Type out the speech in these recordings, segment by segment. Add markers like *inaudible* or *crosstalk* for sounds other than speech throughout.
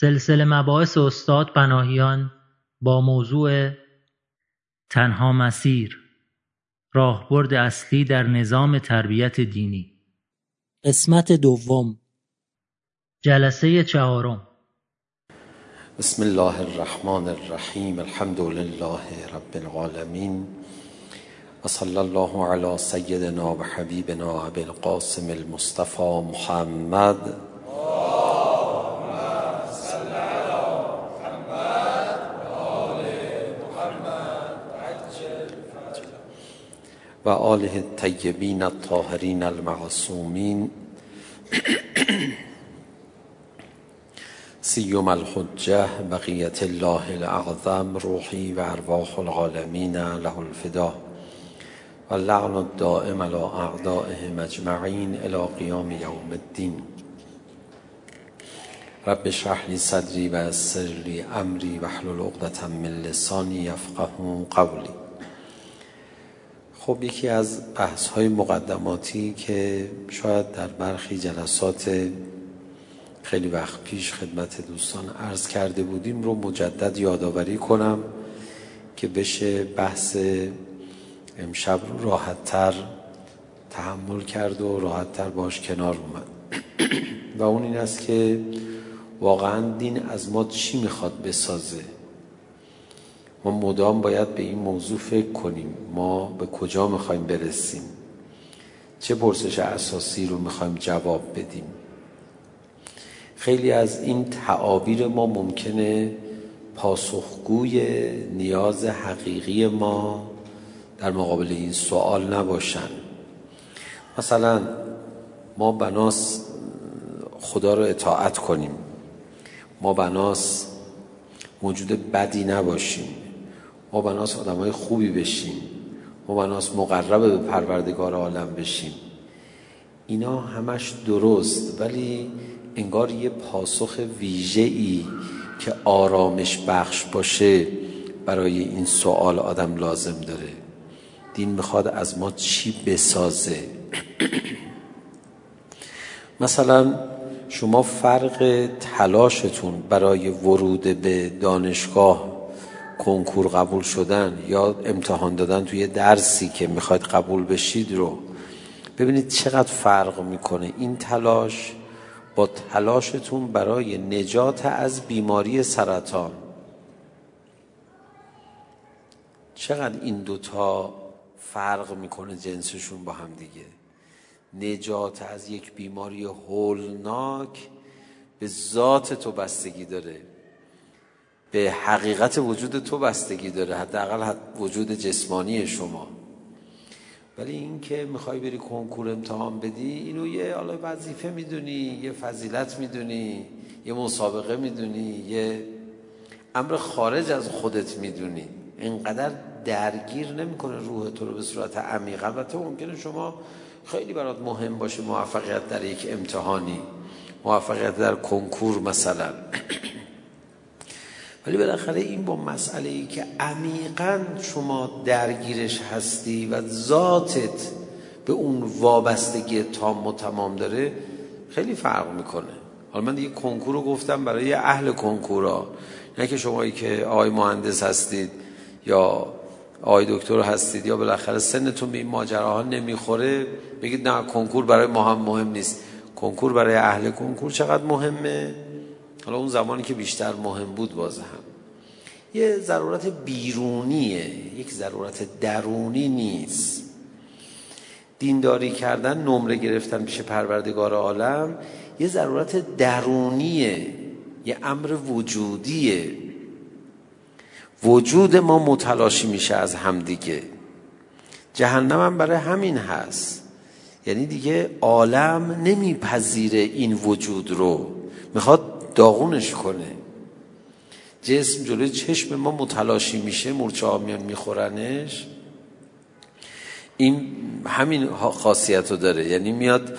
سلسله مباحث استاد پناهیان با موضوع تنها مسیر راهبرد اصلی در نظام تربیت دینی. قسمت دوم. جلسه چهارم. بسم الله الرحمن الرحیم الحمد لله رب العالمین و صلی الله علی سیدنا و حبیبنا ابی القاسم المصطفى محمد و آله الطیبین الطاهرین المعصومین. *clears throat* سیوم الحجه بقیت الله الاعظم روحی و ارواح العالمین له الفدا و لعن الدائم على اعدائهم اجمعین الى قیام یوم الدین. رب اشرح لی صدری و یسر لی امری واحلل عقدة من لسانی یفقهوا قولی. خب یکی از بحث های مقدماتی که شاید در برخی جلسات خیلی وقت پیش خدمت دوستان عرض کرده بودیم رو مجدد یادآوری کنم که بشه بحث امشب رو راحتتر تحمل کرد و راحتتر باش کنار اومد. و اون این است که واقعا دین از ما چی می‌خواد بسازه؟ ما مدام باید به این موضوع فکر کنیم. ما به کجا می‌خوایم برسیم؟ چه پرسش اساسی رو می‌خوایم جواب بدیم؟ خیلی از این تعابیر ما ممکنه پاسخگوی نیاز حقیقی ما در مقابل این سوال نباشن. مثلا ما بناس خدا رو اطاعت کنیم. ما بناس موجود بدی نباشیم. ما بناس آدم های خوبی بشیم. ما بناس مقرب به پروردگار عالم بشیم. اینا همش درست ولی انگار یه پاسخ ویژه ای که آرامش بخش باشه برای این سوال آدم لازم داره. دین می‌خواد از ما چی بسازه؟ *clears throat* مثلا شما فرق تلاشتون برای ورود به دانشگاه کنکور قبول شدن یا امتحان دادن توی درسی که می‌خواید قبول بشید رو ببینید چقدر فرق می‌کنه. این تلاش با تلاشتون برای نجات از بیماری سرطان. چقدر این دوتا فرق می‌کنه جنسشون با هم دیگه. نجات از یک بیماری هولناک به ذات تو بستگی داره. به حقیقت وجود تو بستگی داره حداقل وجود جسمانی شما. ولی این که می‌خوای بری کنکور امتحان بدی اینو یه حالا وظیفه می‌دونی یه فضیلت می‌دونی یه مسابقه می‌دونی یه امر خارج از خودت می‌دونی. اینقدر درگیر نمی‌کنه روح تو رو به صورت عمیق. البته ممکنه شما خیلی برات مهم باشه موفقیت در یک امتحانی موفقیت در کنکور مثلا. ولی بالاخره این با مسئله ای که عمیقا شما درگیرش هستی و ذاتت به اون وابستگی تام و تمام داره خیلی فرق می‌کنه. حالا من دیگه کنکور رو گفتم برای اهل کنکورا. نه که شمایی که آقای مهندس هستید یا آقای دکتر هستید یا بالاخره سنتون به این ماجراها نمی‌خوره بگید نه کنکور برای ما هم مهم نیست. کنکور برای اهل کنکور چقدر مهمه؟ حالا اون زمانی که بیشتر مهم بود باز هم یه ضرورت بیرونیه یک ضرورت درونی نیست. دینداری کردن نمره گرفتن پیش پروردگار عالم یه ضرورت درونیه یه امر وجودیه. وجود ما متلاشی میشه از همدیگه. جهنم هم برای همین هست. یعنی دیگه عالم نمیپذیره این وجود رو. می‌خواد داغونش کنه. جسم جلوی چشم ما متلاشی میشه مورچه ها میان میخورنش. این همین خاصیت رو داره. یعنی میاد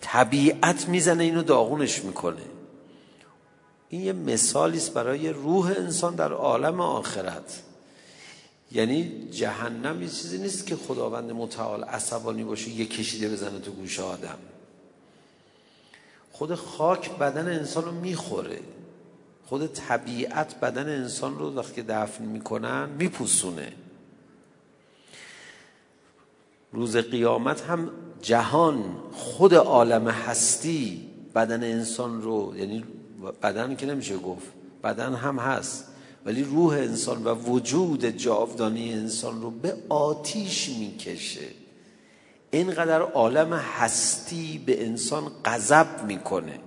طبیعت می‌زنه اینو داغونش می‌کنه. این یه مثالی است برای روح انسان در عالم آخرت. یعنی جهنم یه چیزی نیست که خداوند متعال عصبانی باشه یه کشیده بزنه تو گوش آدم. خود خاک بدن انسان رو می‌خوره. خود طبیعت بدن انسان رو وقتی دفن می‌کنن میپوسونه. روز قیامت هم جهان خود عالم هستی بدن انسان رو یعنی بدن که نمیشه گفت بدن هم هست ولی روح انسان و وجود جاودانی انسان رو به آتیش می‌کشه. اینقدر عالم هستی به انسان غضب می‌کنه.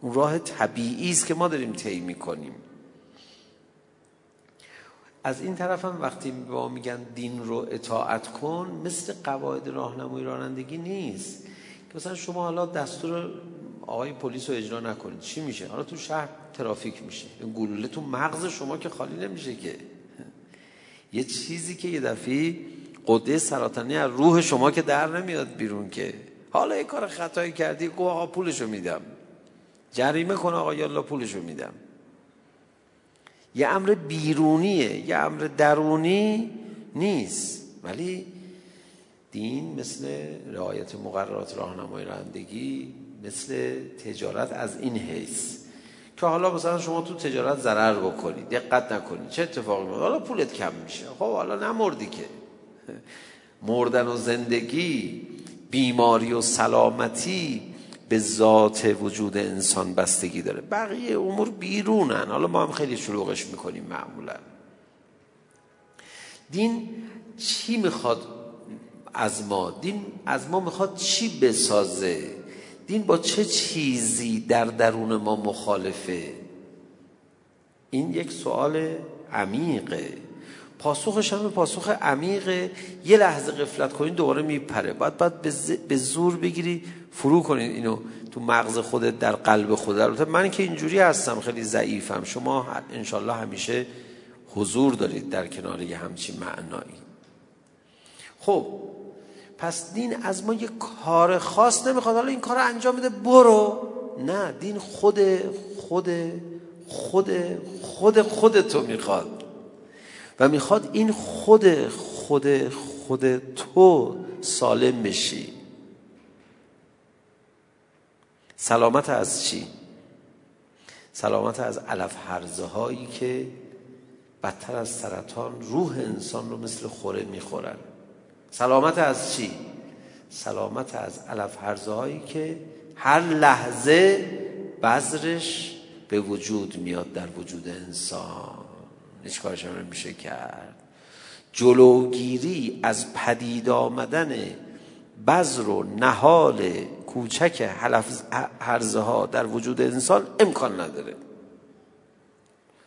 اون راه طبیعی است که ما داریم طی می‌کنیم. از این طرف هم وقتی به ما میگن دین رو اطاعت کن مثل قواعد راهنمایی رانندگی نیست. که مثلا شما حالا دستور آقای پلیس رو اجرا نکنید چی میشه؟ حالا تو شهر ترافیک میشه. این گلوله تو مغز شما که خالی نمیشه که. یه چیزی که یه دفعه قده سرطانی از روح شما که در نمیاد بیرون که. حالا یه کار خطایی کردی گو آقا پولشو میدم. جریمه کن آقا یالا پولشو میدم. یه امر بیرونیه یه امر درونی نیست. ولی دین مثل رعایت مقررات راهنمای رانندگی مثل تجارت از این حیث. که حالا مثلا شما تو تجارت ضرر بکنید دقت نکنید چه اتفاقی میفته حالا پولت کم میشه. خب حالا نمردی که. مردن و زندگی بیماری و سلامتی به ذات وجود انسان بستگی داره. بقیه امور بیرونن. حالا ما هم خیلی شلوغش می‌کنیم معمولا. دین چی می‌خواد از ما؟ دین از ما می‌خواد چی بسازه؟ دین با چه چیزی در درون ما مخالفه؟ این یک سوال عمیقه. پاسخش هم پاسخ عمیقه یه لحظه قفلت کنید دوباره میپره. باید باید به زور بگیری فرو کنید اینو تو مغز خودت در قلب خودت. من که اینجوری هستم خیلی ضعیفم. شما انشالله همیشه حضور دارید در کنار یه همچین معنایی. خب پس دین از ما یه کار خاص نمی‌خواد. حالا این کار انجام بده برو. نه دین خود خود خود خود خودتو می‌خواد. و می‌خواد این خود خود خود تو سالم بشی سلامت از چی؟ سلامت از علف حرزه هایی که بدتر از سرطان روح انسان رو مثل خوره می‌خورن سلامت از چی؟ سلامت از علف حرزه هایی که هر لحظه بذرش به وجود میاد در وجود انسان هیچ میشه کرد. جلوگیری از پدید آمدن بذر و نهال کوچک حلف هرزه ها در وجود انسان امکان نداره.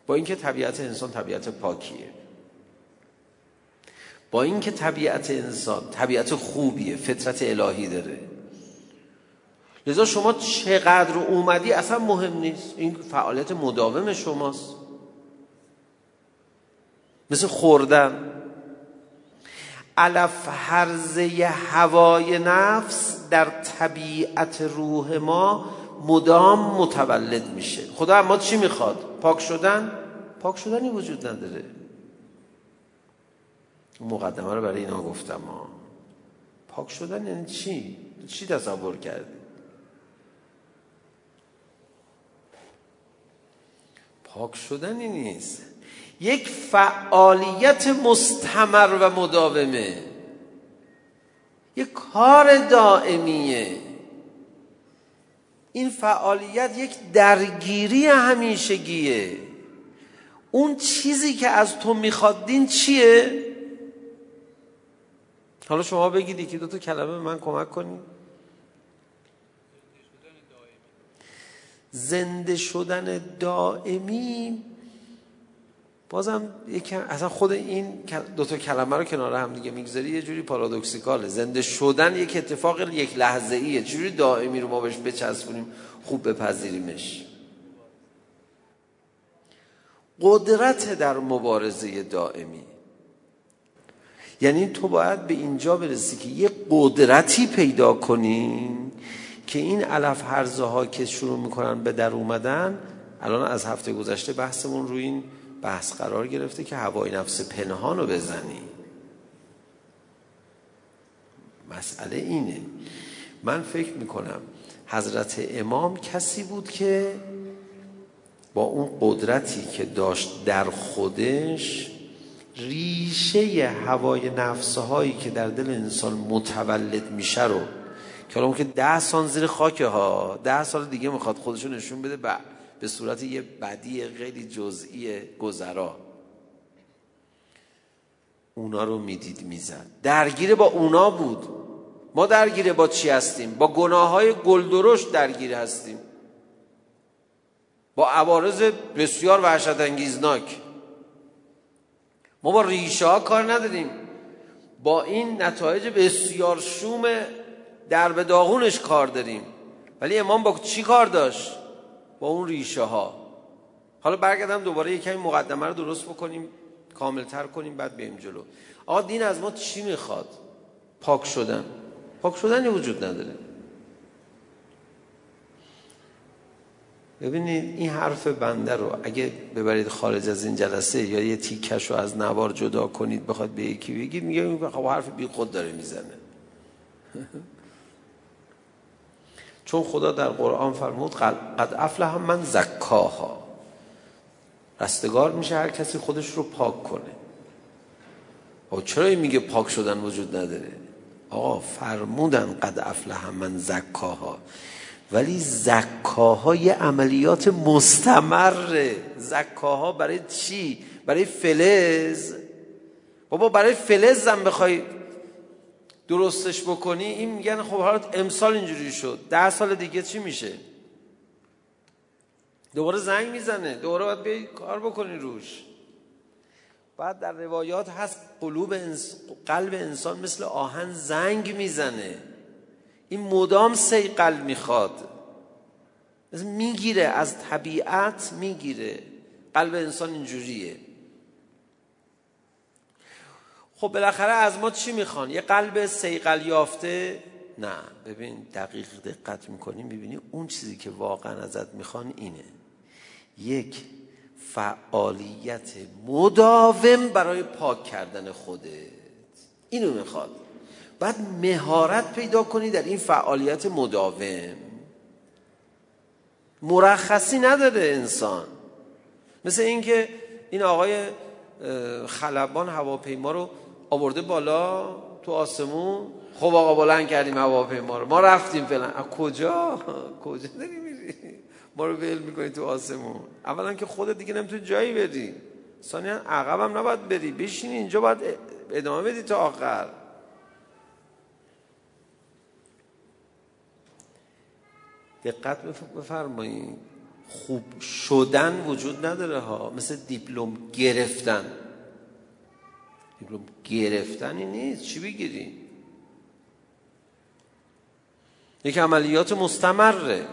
با اینکه طبیعت انسان طبیعت پاکیه. با اینکه طبیعت انسان طبیعت خوبیه فطرت الهی داره. لذا شما چقدر اومدی اصلا مهم نیست. این فعالیت مداوم شماست. مثل خوردن علف حرزه هوای نفس در طبیعت روح ما مدام متولد میشه خدا ما چی می‌خواد؟ پاک شدن؟ پاک شدنی وجود نداره مقدمه رو برای اینا گفتم ها پاک شدن یعنی چی؟ چی تصور کردی؟ پاک شدنی نیست یک فعالیت مستمر و مداومه. یک کار دائمیه. این فعالیت یک درگیری همیشگیه. اون چیزی که از تو می‌خواد دین چیه؟ حالا شما بگید که دو تا کلمه من کمک کنید. زنده شدن دائمی بازم یکم اصلا خود این دو تا کلمه رو کنار هم دیگه می‌گذاری یه جوری پارادوکسیکاله. زنده شدن یک اتفاق یک لحظه ایه چجوری دائمی رو ما بهش بچسبونیم خوب بپذیریمش. قدرت در مبارزه دائمی. یعنی تو باید به اینجا برسی که یه قدرتی پیدا کنیم که این علف هرزه ها که شروع می‌کنن به در اومدن الان از هفته گذشته بحثمون روی این بحث قرار گرفته که هوای نفس پنهان رو بزنی. مسئله اینه. من فکر می‌کنم حضرت امام کسی بود که با اون قدرتی که داشت در خودش ریشه هوای نفسهایی که در دل انسان متولد میشه رو که که ده سال زیر خاکه ها ده سال دیگه می‌خواد خودشو نشون بده به صورت یه بدی خیلی جزئی گذرا. اونا رو می‌دید می‌زد. درگیر با اونا بود. ما درگیر با چی هستیم؟ با گناه های گلدرش درگیر هستیم. با عوارض بسیار وحشت انگیزناک ما با ریشه ها کار نداریم. با این نتایج بسیار شوم در به داغونش کار داریم. ولی امام با چی کار داشت؟ با اون ریشه ها حالا برگردم دوباره یکمی مقدمه رو درست بکنیم کاملتر کنیم بعد بریم جلو. آقا دین از ما چی می‌خواد؟ پاک شدن. پاک شدنی وجود نداره. ببینید این حرف بنده رو اگه ببرید خارج از این جلسه یا یه تیکش رو از نوار جدا کنید بخواد به یکی بگید میگه خب حرف بی خود داره می‌زنه. چون خدا در قرآن فرمود قد افلح من زکاها. رستگار میشه هر کسی خودش رو پاک کنه. و چرا میگه پاک شدن وجود نداره؟ آقا فرمودن قد افلح من زکاها. ولی زکاها یه عملیات مستمره. زکاها برای چی؟ برای فلز. بابا برای فلز هم بخوای درستش بکنی این میگن خب حالا امسال اینجوری شد. ده سال دیگه چی میشه؟ دوباره زنگ می‌زنه. دوباره باید بیایی کار بکنی روش. بعد در روایات هست قلوب قلب انسان مثل آهن زنگ می‌زنه. این مدام قلب می‌خواد. می‌گیره از طبیعت می‌گیره. قلب انسان اینجوریه. خب بالاخره از ما چی می‌خوان؟ یه قلب سیقل یافته؟ نه. ببین دقیق دقت می‌کنیم ببینی اون چیزی که واقعا ازت می‌خوان اینه. یک فعالیت مداوم برای پاک کردن خودت. اینو می‌خواد. بعد مهارت پیدا کنی در این فعالیت مداوم. مرخصی نداره انسان. مثل اینکه این آقای خلبان هواپیما رو آورده بالا تو آسمون. خب آقا بلند کردیم هواپیما رو. ما رفتیم فعلا. کجا؟ *laughs* کجا داری میری ما رو ول می‌کنی تو آسمون. اولا که خودت دیگه نمی‌تونی جایی بری ثانیا عقب هم نباید بری. بشینی اینجا باید ادامه بدی تا آخر. دقت بفرمایید. خوب شدن وجود نداره ها. مثل دیپلم گرفتن. دیپلم گرفتنی نیست. چی بگیری؟ یک عملیات مستمره.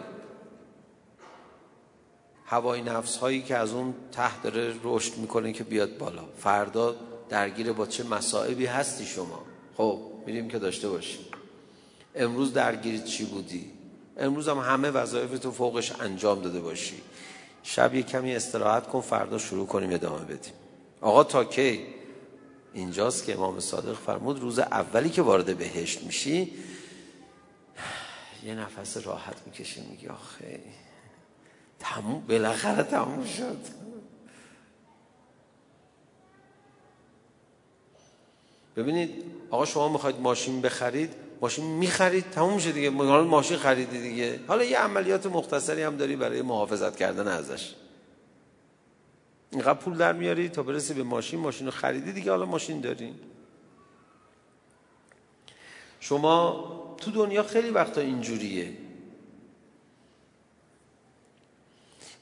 هوای نفس هایی که از اون ته داره رشد می‌کنه که بیاد بالا. فردا درگیر با چه مسائبی هستی شما؟ خب میریم که داشته باشیم. امروز درگیر چی بودی؟ امروز هم همه وظایف تو فوقش انجام داده باشی. شب یه کمی استراحت کن فردا شروع کنیم ادامه بدیم. آقا تا کی؟ اینجاست که امام صادق فرمود روز اولی که وارد بهشت میشی یه نفس راحت می‌کشی میگی آخه تموم بالاخره تموم شد. ببینید آقا شما می‌خواید ماشین بخرید ماشین می‌خرید تموم میشه دیگه. ماشین خریدی دیگه. حالا یه عملیات مختصری هم داری برای محافظت کردن ازش. اینقدر پول در میاری تا برسی به ماشین ماشین رو خریدی دیگه حالا ماشین داری. شما تو دنیا خیلی وقتا اینجوریه.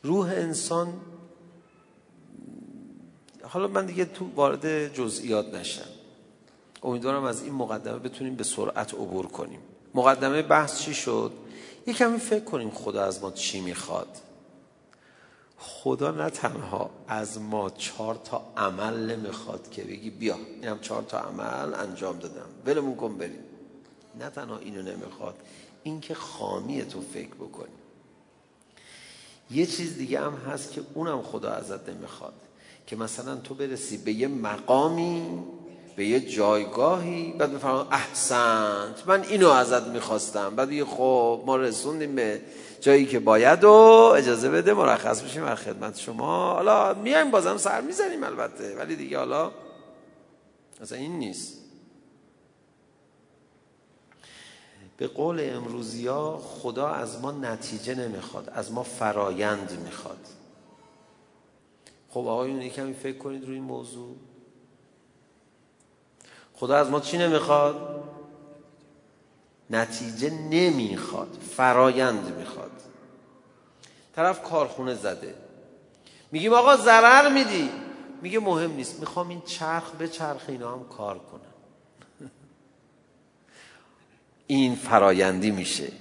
روح انسان حالا من دیگه تو وارد جزئیات نشم. امیدوارم از این مقدمه بتونیم به سرعت عبور کنیم. مقدمه بحث چی شد؟ یه کمی فکر کنیم خدا از ما چی می‌خواد. خدا نه تنها از ما چهار تا عمل نمی‌خواد که بگی بیا اینم چهار تا عمل انجام دادم. ولمون کن بریم. نه تنها اینو نمی‌خواد اینکه خامی تو فکر بکنی. یه چیز دیگه هم هست که اونم خدا ازت نمی‌خواد که مثلا تو برسی به یه مقامی به یه جایگاهی بعد بفرمان احسنت من اینو ازت می‌خواستم. بعد یه خب ما رسوندیم به جایی که باید و اجازه بده مرخص بشیم در خدمت شما. حالا میایم بازم سر می‌زنیم البته ولی دیگه حالا اصلا این نیست. به قول امروزی ها خدا از ما نتیجه نمی‌خواد از ما فرایند می‌خواد. خب آقایون یه کمی فکر کنید روی این موضوع. خدا از ما چی نمی‌خواد؟ نتیجه نمی‌خواد فرایند می‌خواد. طرف کارخونه زده. میگیم آقا ضرر میدی. میگه مهم نیست. می‌خوام این چرخ به چرخ اینا هم کار کنم. این فرایندی میشه.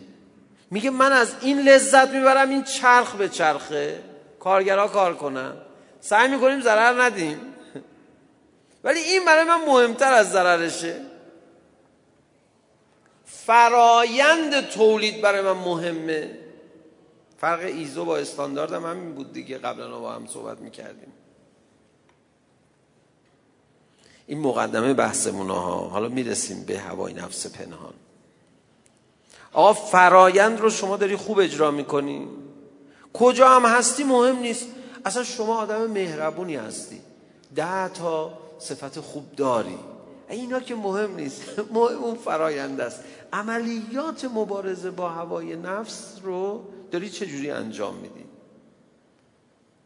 میگه من از این لذت می‌برم این چرخ به چرخه. کارگرها کار کنن. سعی می‌کنیم ضرر ندیم. *laughs* ولی این برای من مهمتر از ضررشه. فرایند تولید برای من مهمه. فرق ایزو با استاندارد هم همین بود دیگه قبلا با هم صحبت می‌کردیم. این مقدمه بحثمون ها حالا می‌رسیم به هوای نفس پنهان. آقا فرایند رو شما داری خوب اجرا می‌کنی. کجا هم هستی مهم نیست. اصلا شما آدم مهربونی هستی. ده تا صفت خوب داری. اینا که مهم نیست. *laughs* مهم اون فرایند است. عملیات مبارزه با هوای نفس رو داری چجوری انجام میدی؟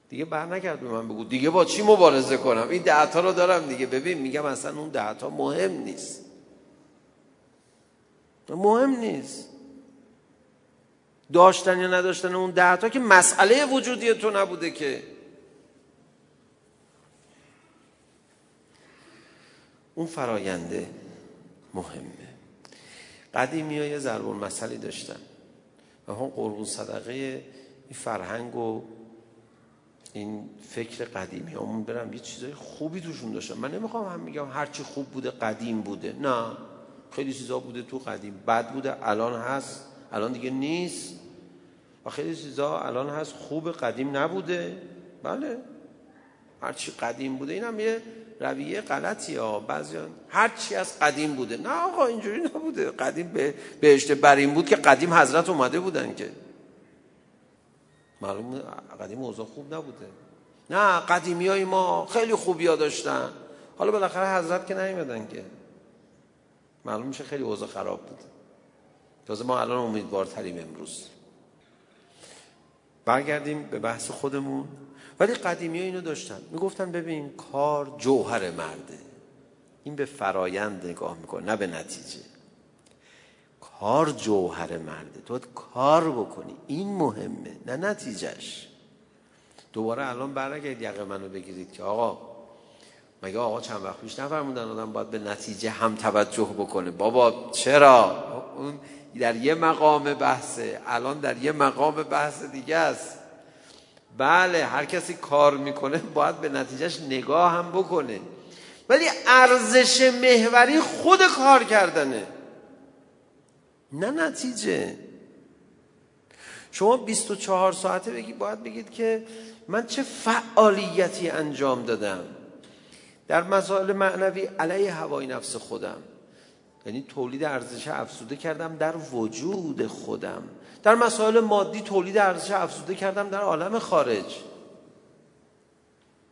دیگه بر نکرد به من بگو. دیگه با چی مبارزه کنم؟ این دهتا رو دارم دیگه. ببین میگم اصلا اون دهتا مهم نیست. مهم نیست. داشتن یا نداشتن اون دهتا که مسئله وجودی تو نبوده که. اون فراینده مهمه قدیمی ها یه ضرب مسئله داشتن. و هم قربون صدقه این فرهنگ و این فکر قدیمی همون برم یه چیزای خوبی توشون داشتن. من نمی‌خوام هم میگم هرچی خوب بوده قدیم بوده. نه. خیلی چیزا بوده تو قدیم. بد بوده الان هست. الان دیگه نیست. و خیلی چیزا الان هست. خوب قدیم نبوده. بله. هرچی قدیم بوده. اینم یه رویه غلطی ها بعضی هر چی از قدیم بوده. نه آقا اینجوری نبوده. قدیم به بهشت برین بود که قدیم حضرت اومده بودن که. معلوم قدیم اوضاع خوب نبوده. نه قدیمی های ما خیلی خوبی ها داشتن. حالا بالاخره حضرت که نیومدن که. معلوم میشه خیلی اوضاع خراب بود. تازه ما الان امیدوارتریم امروز. برگردیم به بحث خودمون. ولی قدیمی اینو داشتن. می‌گفتن ببین کار جوهر مرده. این به فرایند نگاه می‌کنه نه به نتیجه. کار جوهر مرده. تو کار بکنی. این مهمه نه نتیجهش. دوباره الان برنگرد یقه منو بگیرید که آقا مگه آقا چند وقت پیش نفرمودن آدم باید به نتیجه هم توجه بکنه؟ بابا چرا؟ اون در یه مقام بحثه. الان در یه مقام بحث دیگه است. بله هر کسی کار می‌کنه باید به نتیجهش نگاه هم بکنه. ولی ارزش محوری خود کار کردنه. نه نتیجه. شما 24 ساعته بگی باید بگید که من چه فعالیتی انجام دادم. در مسائل معنوی علیه هوای نفس خودم. یعنی تولید ارزش افزوده کردم در وجود خودم. در مسائل مادی تولید ارزش افزوده کردم در عالم خارج.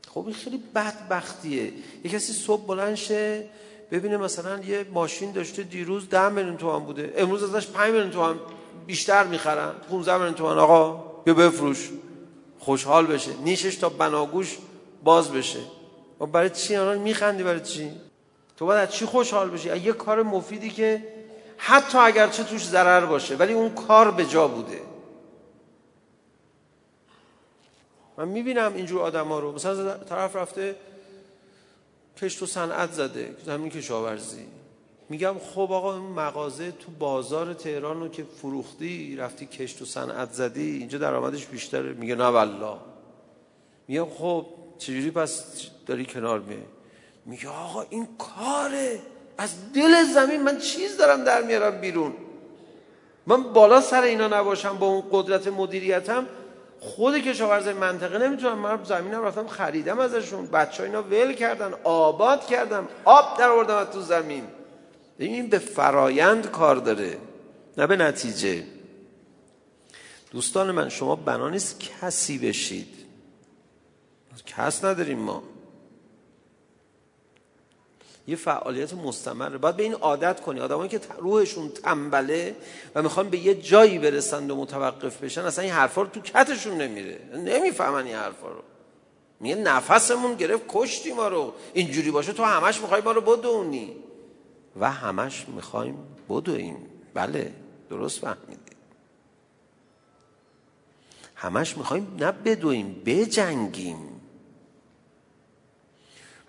خب این خیلی بدبختیه. یه کسی صبح بلند شه ببینه مثلا یه ماشین داشته دیروز ده میلیون تومان بوده. امروز ازش 5 میلیون تومان بیشتر می‌خرن. 15 میلیون تومان. آقا بیا بفروش. خوشحال بشه. نیشش تا بناگوش باز بشه. و برای چی؟ الان میخندی برای چی؟ تو باید از چی خوشحال بشی؟ یه کار مفیدی که حتی اگر چه توش ضرر باشه ولی اون کار به جا بوده. من می‌بینم اینجور آدم ها رو. مثلا طرف رفته کشت و صنعت زده زمین کشاورزی. میگم خب آقا اون مغازه تو بازار تهران رو که فروختی رفتی کشت و صنعت زدی اینجا درآمدش بیشتره. میگه نه والله. میگم خب چجوری پس داری کنار میای. میگه آقا این کاره. از دل زمین من چیز دارم در میارم بیرون. من بالا سر اینا نباشم با اون قدرت مدیریتم. خود کشاورزای منطقه نمی‌تونن من زمینم رفتم خریدم ازشون. بچه اینا ول کردن آباد کردم آب در آوردم تو زمین. این به فرایند کار داره نه به نتیجه. دوستان من شما بنا نیست کسی بشید. کس نداریم ما. یه فعالیت مستمره باید به این عادت کنی. آدمایی که روحشون تنبله و می‌خوان به یه جایی برسند و متوقف بشن اصلا این حرفا رو تو کتشون نمیره. نمی‌فهمن این حرفا رو. میگه نفسمون گرفت کشتی ما رو. اینجوری باشه تو همش می‌خوای ما رو بدونی. و همش می‌خوایم بدویم بله درست فهمیدی. همش می‌خوایم نه بدویم بجنگیم.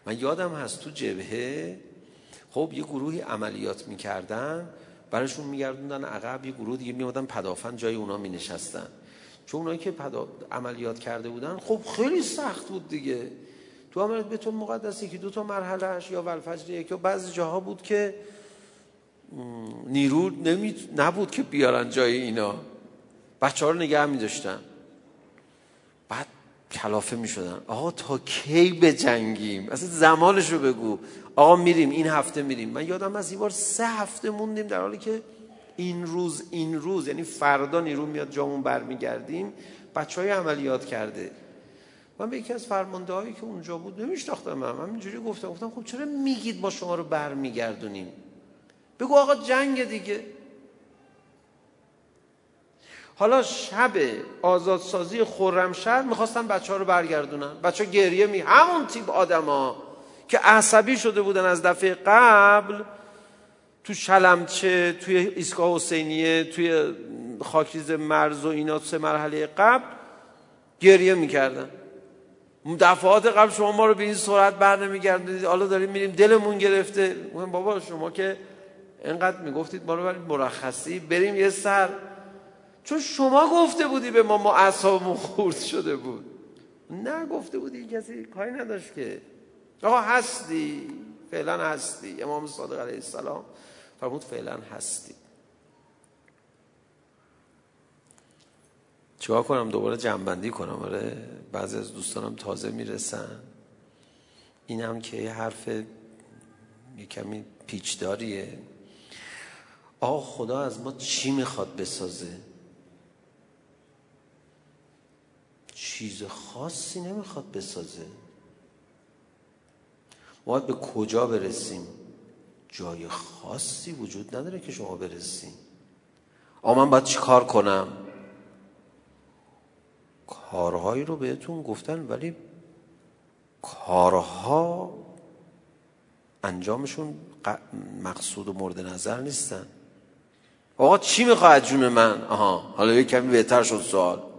من یادم هست تو جبهه خب یه گروهی عملیات می‌کردن براشون میگردوندن عقب یه گروه دیگه میادن پدافن جای اونا مینشستن. چون اونایی که پدا... عملیات کرده بودن خب خیلی سخت بود دیگه. تو عملیات به تو مقدسی که دو تا مرحلهش یا ولفجر یک یا بعضی جاها بود که نیرو نمی... نبود که بیارن جای اینا. بچه ها رو نگه می داشتن بعد کلافه می شدن. آقا تا کی به جنگیم اصلا زمانش رو بگو. آقا میریم این هفته میریم. من یادم از این بار سه هفته موندیم در حالی که این روز این روز یعنی فردا نیرو میاد جامون برمیگردیم. بچه های عملیات کرده. من به یکی از فرمانده هایی که اونجا بود نمیشتاختم من همینجوری گفتم گفتم خب چرا میگید ما شما رو برمیگردونیم؟ بگو آقا جنگ دیگه. حالا شب آزادسازی خرمشهر می‌خواستن بچه ها رو برگردونن. بچه ها گریه می همون تیپ آدما که عصبی شده بودن از دفعه قبل تو شلمچه توی ایستگاه حسینیه توی خاکریز مرز و اینا سه مرحله قبل گریه می‌کردن. دفعات قبل شما ما رو به این سرعت بر نمیگردید حالا داریم میریم دلمون گرفته. بابا شما که اینقدر می‌گفتید ما رو برید مرخصی. بریم یه سر. چون شما گفته بودی به ما ما اعصابمون خورد شده بود. نه گفته بودی کسی کاری نداشت که. آقا هستی؟ فعلا هستی. امام صادق علیه السلام فرمود فعلا هستی. چیکار کنم؟ دوباره جنبندی کنم. آره بعضی از دوستانم تازه می‌رسن. اینم که یه حرف یه کمی پیچداریه. آقا خدا از ما چی می‌خواد بسازه؟ چیز خاصی نمی‌خواد بسازه. باید به کجا برسیم؟ جای خاصی وجود نداره که شما برسیم. آقا من باید چی کار کنم؟ کارهایی رو بهتون گفتن ولی کارها انجامشون مقصود و مورد نظر نیستن. آقا چی می‌خواد جون من؟ آها حالا یه کمی بهتر شد سوال.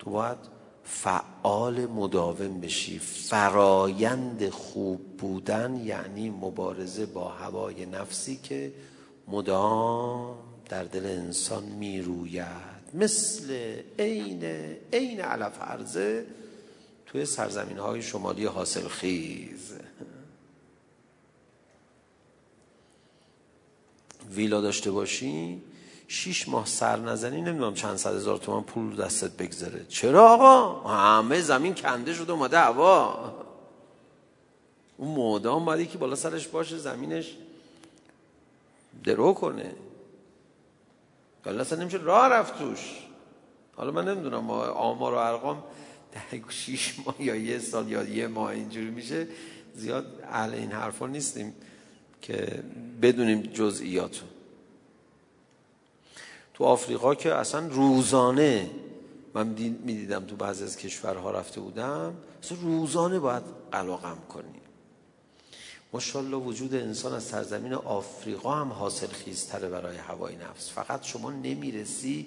تو باید فعال مداوم بشی. فرایند خوب بودن یعنی مبارزه با هوای نفسی که مدام در دل انسان می‌روید. مثل عین عین علف ارزه توی سرزمین های شمالی حاصل خیز ویلا داشته باشی شیش ماه سر نزنی نمی‌دونم چند صد هزار تومان پول دستت بگذره چرا آقا؟ همه زمین کنده شده اومده هوا. اون مودام باید که بالا سرش باشه زمینش درو کنه. ولی اصلا نمیشه راه رفت توش. حالا من نمی‌دونم آمار و ارقام ده شیش ماه یا یه سال یا یه ماه اینجوری میشه. زیاد اهل این حرفا نیستیم که بدونیم جزئیاتو. تو آفریقا که اصلا روزانه من می‌دیدم تو بعضی از کشورها رفته بودم اصلا روزانه باید قلاقم کنیم ماشاءالله وجود انسان از سرزمین آفریقا هم حاصل خیزتره برای هوای نفس. فقط شما نمی‌رسی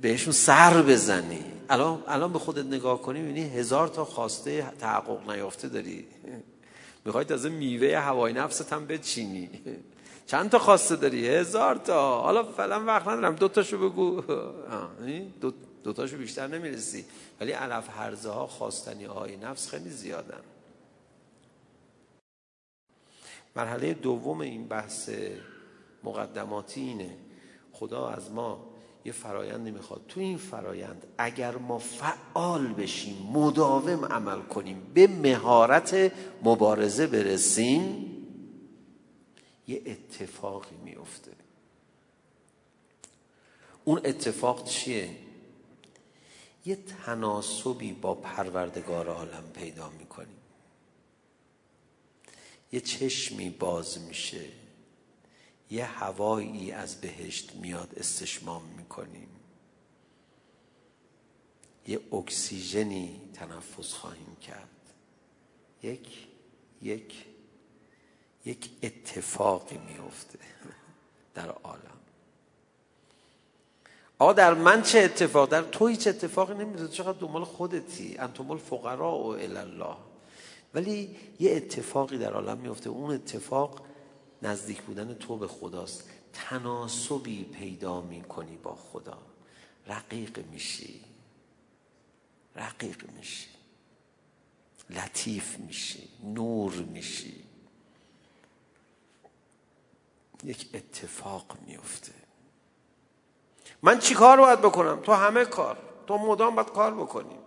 بهشون سر بزنی. الان الان به خودت نگاه کنی می‌بینی هزار تا خواسته تحقق نیافته داری. می‌خوای تازه میوه هوای نفست هم بچینی. چند تا خواسته داری؟ هزار تا. حالا فعلا وقت ندارم. دو تاشو بگو. دو, دو تاشو بیشتر نمی‌رسی. ولی علف هرزه ها خواستنی های نفس خیلی زیادن. مرحله دوم این بحث مقدماتی اینه. خدا از ما یه فرایند نمی‌خواد تو این فرایند اگر ما فعال بشیم مداوم عمل کنیم به مهارت مبارزه برسیم یه اتفاقی میفته اون اتفاق چیه؟ یه تناسبی با پروردگار عالم پیدا می‌کنیم یه چشمی باز میشه. یه هوایی از بهشت میاد استشمام می‌کنیم یه اکسیژنی تنفس خواهیم کرد. یک یک. یک اتفاقی میفته در عالم. آقا در من چه اتفاق؟ در تو هیچ اتفاقی نمیده چقدر دنبال خودتی؟ انتم الفقراء و الله ولی یه اتفاقی در عالم میفته اون اتفاق نزدیک بودن تو به خداست. تناسبی پیدا می‌کنی با خدا. رقیق میشی. رقیق میشی. لطیف میشی. نور میشی. یک اتفاق میفته. من چی کار باید بکنم؟ تو همه کار. تو مدام باید کار بکنیم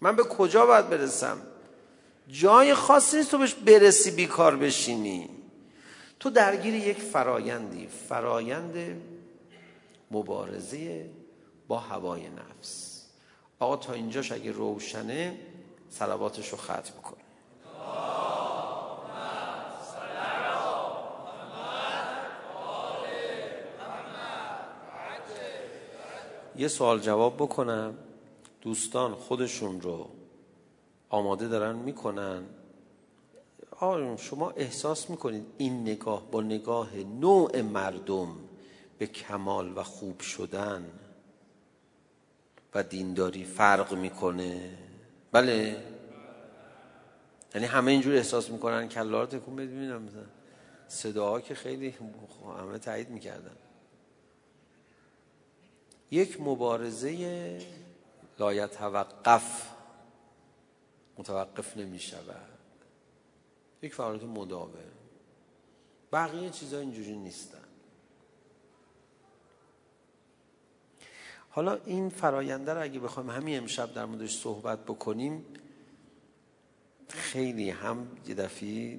من به کجا باید برسم؟ جای خاصی نیست تو بهش برسی بیکار بشینی. تو درگیر یک فرایندی. فرایند مبارزه با هوای نفس. آقا تا اینجاش اگه روشنه صلواتش رو ختم کن. یه سوال جواب بکنم. دوستان خودشون رو آماده دارن می‌کنن؟ آقایون شما احساس می‌کنید این نگاه با نگاه نوع مردم به کمال و خوب شدن و دینداری فرق می‌کنه؟ بله. یعنی همه اینجور احساس می‌کنن؟ کلا رو تکون ببینم صداها که خیلی همه تایید می‌کردن. یک مبارزه لایتوقف متوقف نمی شود یک فعالیت مداوم. بقیه چیزا اینجوری نیستن. حالا این فراینده رو اگه بخوایم همین امشب در موردش صحبت بکنیم خیلی هم یه دفعه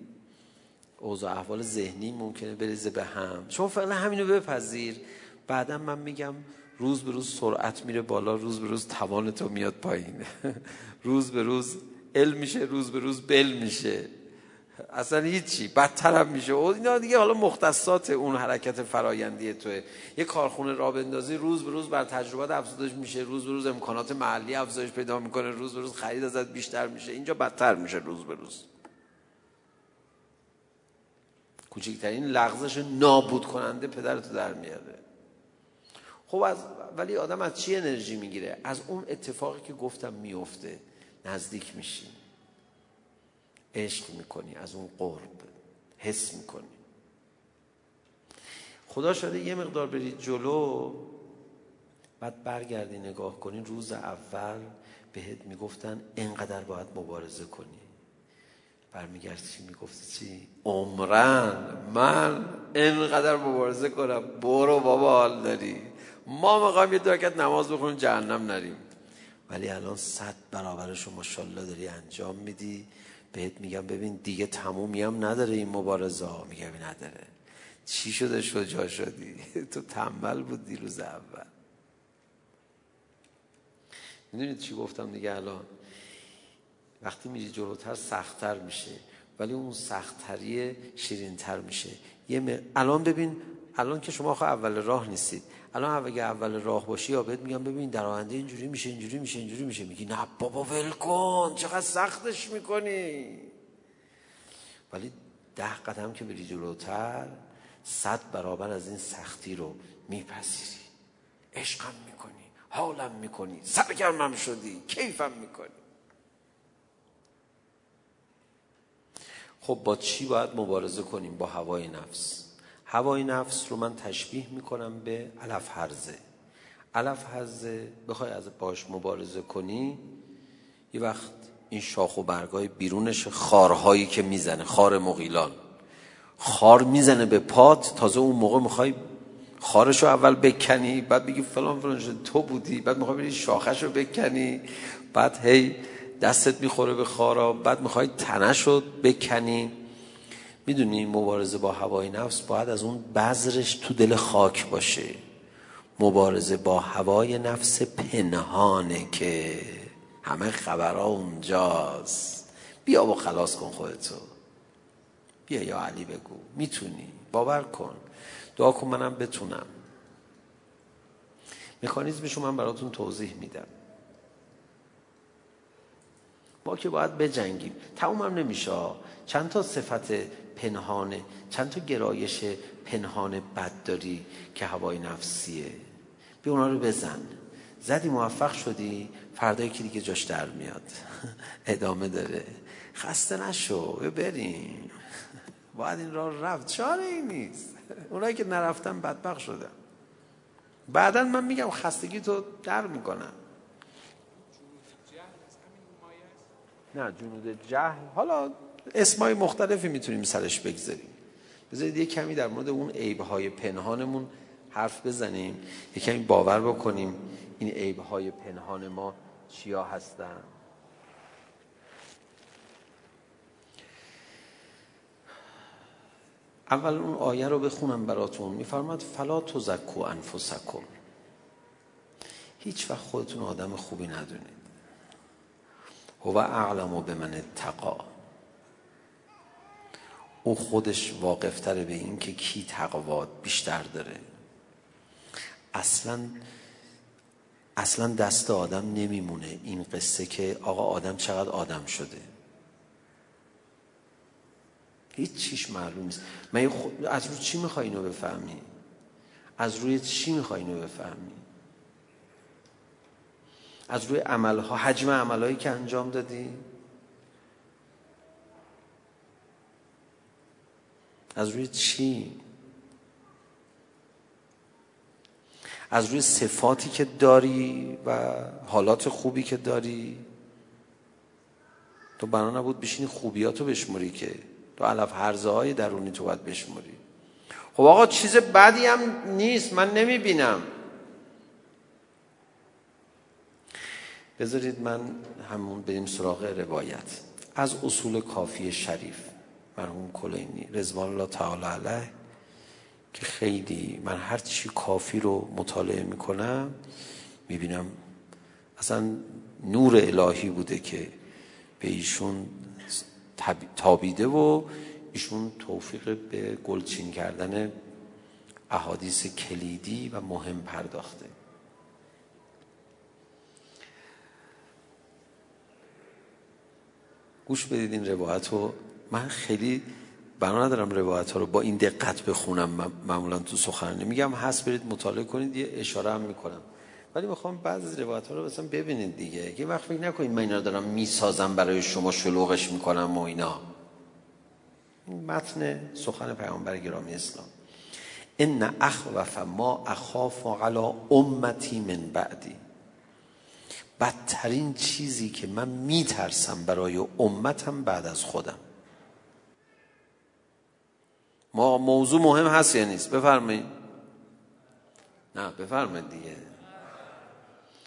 اوضاع احوال ذهنی ممکنه بریزه به هم. شما فعلا همینو بپذیر. بعدا من میگم روز به روز سرعت میره بالا روز به روز توان تو میاد پایین. *laughs* روز به روز علم میشه روز به روز بل میشه. اصلا هیچی بدتر هم میشه. و اینا دیگه حالا مختصات اون حرکت فرایندی توه. یه کارخونه را بندازی روز به روز بر تجربات افزایش میشه. روز به روز امکانات محلی افزایش پیدا می‌کنه. روز به روز خرید ازت بیشتر میشه. اینجا بدتر میشه روز به روز. کوچکترین لغزش نابود کننده پدرتو در میاره. خب از ولی آدم از چی انرژی می‌گیره؟ از اون اتفاقی که گفتم میفته نزدیک میشی. عشق می‌کنی از اون قرب. حس می‌کنی. خدا شده یه مقدار برید جلو بعد برگردی نگاه کنی. روز اول بهت می‌گفتن اینقدر باید مبارزه کنی. برمیگردی چی می‌گفتی؟ چی؟ عمرن. من اینقدر مبارزه کنم. برو بابا حال داری. ما می‌خوایم یه درکت نماز بخونیم جهنم نریم. ولی الان صد برابرش رو ماشاءالله داری انجام میدی. بهت میگم ببین دیگه تمومی هم نداره این مبارزه میگم نداره. چی شده شجاع شدی؟ *laughs* تو تنبل بود دیروز اول. می‌دونید چی گفتم دیگه الان؟ وقتی میری جلوتر سختتر میشه. ولی اون سختتری شیرینتر میشه. یه الان ببین الان که شما خواهد اول راه نیستید. الان اگه اول راه باشی یا بهت میگم ببین در آینده اینجوری میشه اینجوری میشه اینجوری میشه. میگی نه بابا ول کن چقدر سختش می‌کنی. ولی ده قدم که بری جلوتر صد برابر از این سختی رو میپذیری. عشقم می‌کنی حالم می‌کنی سرگرمم شدی کیفم می‌کنی. خب با چی باید مبارزه کنیم؟ با هوای نفس. هوای نفس رو من تشبیه می‌کنم به علف هرزه. علف هرزه بخوای از باش مبارزه کنی یه وقت این شاخ و برگای بیرونش خارهایی که می‌زنه خار مغیلان. خار می‌زنه به پات تازه اون موقع می‌خوای خارش رو اول بکنی بعد بگی فلان فلان شد تو بودی بعد می‌خوای بری شاخش رو بکنی بعد هی دستت می‌خوره به خارا بعد می‌خوای تنش رو بکنی. می‌دونی مبارزه با هوای نفس باید از اون بذرش تو دل خاک باشه. مبارزه با هوای نفس پنهانه که همه خبرها اونجاست. بیا و خلاص کن خودتو. بیا یا علی بگو. می‌تونی. باور کن. دعا کن منم بتونم. مکانیزمشو من براتون توضیح میدم. ما که باید بجنگیم. تمومم نمیشه چند تا صفت پنهانه. چند تا گرایش پنهان بد داری که هوای نفسیه؟ بی اونا رو بزن. زدی موفق شدی فردایی که دیگه جاش در میاد. *laughs* ادامه داره. خسته نشو بریم. باید این راه رفت. چاره این نیست. اونایی که نرفتن بدبخ شدن. بعدا من میگم خستگی تو در می‌کنم نه جنود جهل. حالا اسمای مختلفی می‌تونیم سرش بگذاریم. بذارید یه کمی در مورد اون عیبهای پنهانمون حرف بزنیم. یه کمی باور بکنیم این عیبهای پنهان ما چیا هستن. اول اون آیه رو بخونم براتون. میفرماد فلا تزکو انفسکم. هیچ وقت خودتون آدم خوبی ندونید. هو اعلم به من اتقا. او خودش واقفتره به این که کی تقواد بیشتر داره. اصلا اصلا دست آدم نمیمونه این قصه که آقا آدم چقدر آدم شده. هیچ چیش معلوم نیست. من از روی چی می‌خوای اینو بفهمی؟ از روی چی می‌خوای اینو بفهمی؟ از روی عملها حجم عملهایی که انجام دادی؟ از روی چی؟ از روی صفاتی که داری و حالات خوبی که داری. تو بنا نبود بشینی خوبیاتو بشموری که تو علف حرزه های درونی تو باید بشموری. خب آقا چیز بدی هم نیست من نمی بینم بذارید من همون بریم سراغ روایت. از اصول کافی شریف. مرحوم کلینی رضوان الله تعالی علیه که خیلی من هر چی کافی رو مطالعه می‌کنم می‌بینم اصلا نور الهی بوده که به ایشون تابیده و ایشون توفیق به گلچین کردن احادیث کلیدی و مهم پرداخته. گوش بدید این روایت رو. من خیلی بنا ندارم روایت ها رو با این دقت بخونم معمولا تو سخنرانی. میگم هست برید مطالعه کنید یه اشاره هم می‌کنم. ولی می‌خوام بعض از روایت ها رو مثلا ببینید دیگه. یه وقت فکر نکنید من اینا دارم می‌سازم برای شما شلوغش می‌کنم و اینا. این متن سخن پیامبر گرامی اسلام. ان اخوف ما اخاف علی امتی من بعدی. بدترین چیزی که من میترسم برای امتم بعد از خودم. ما موضوع مهم هست یا نیست؟ بفرمایید. نه بفرمایید دیگه.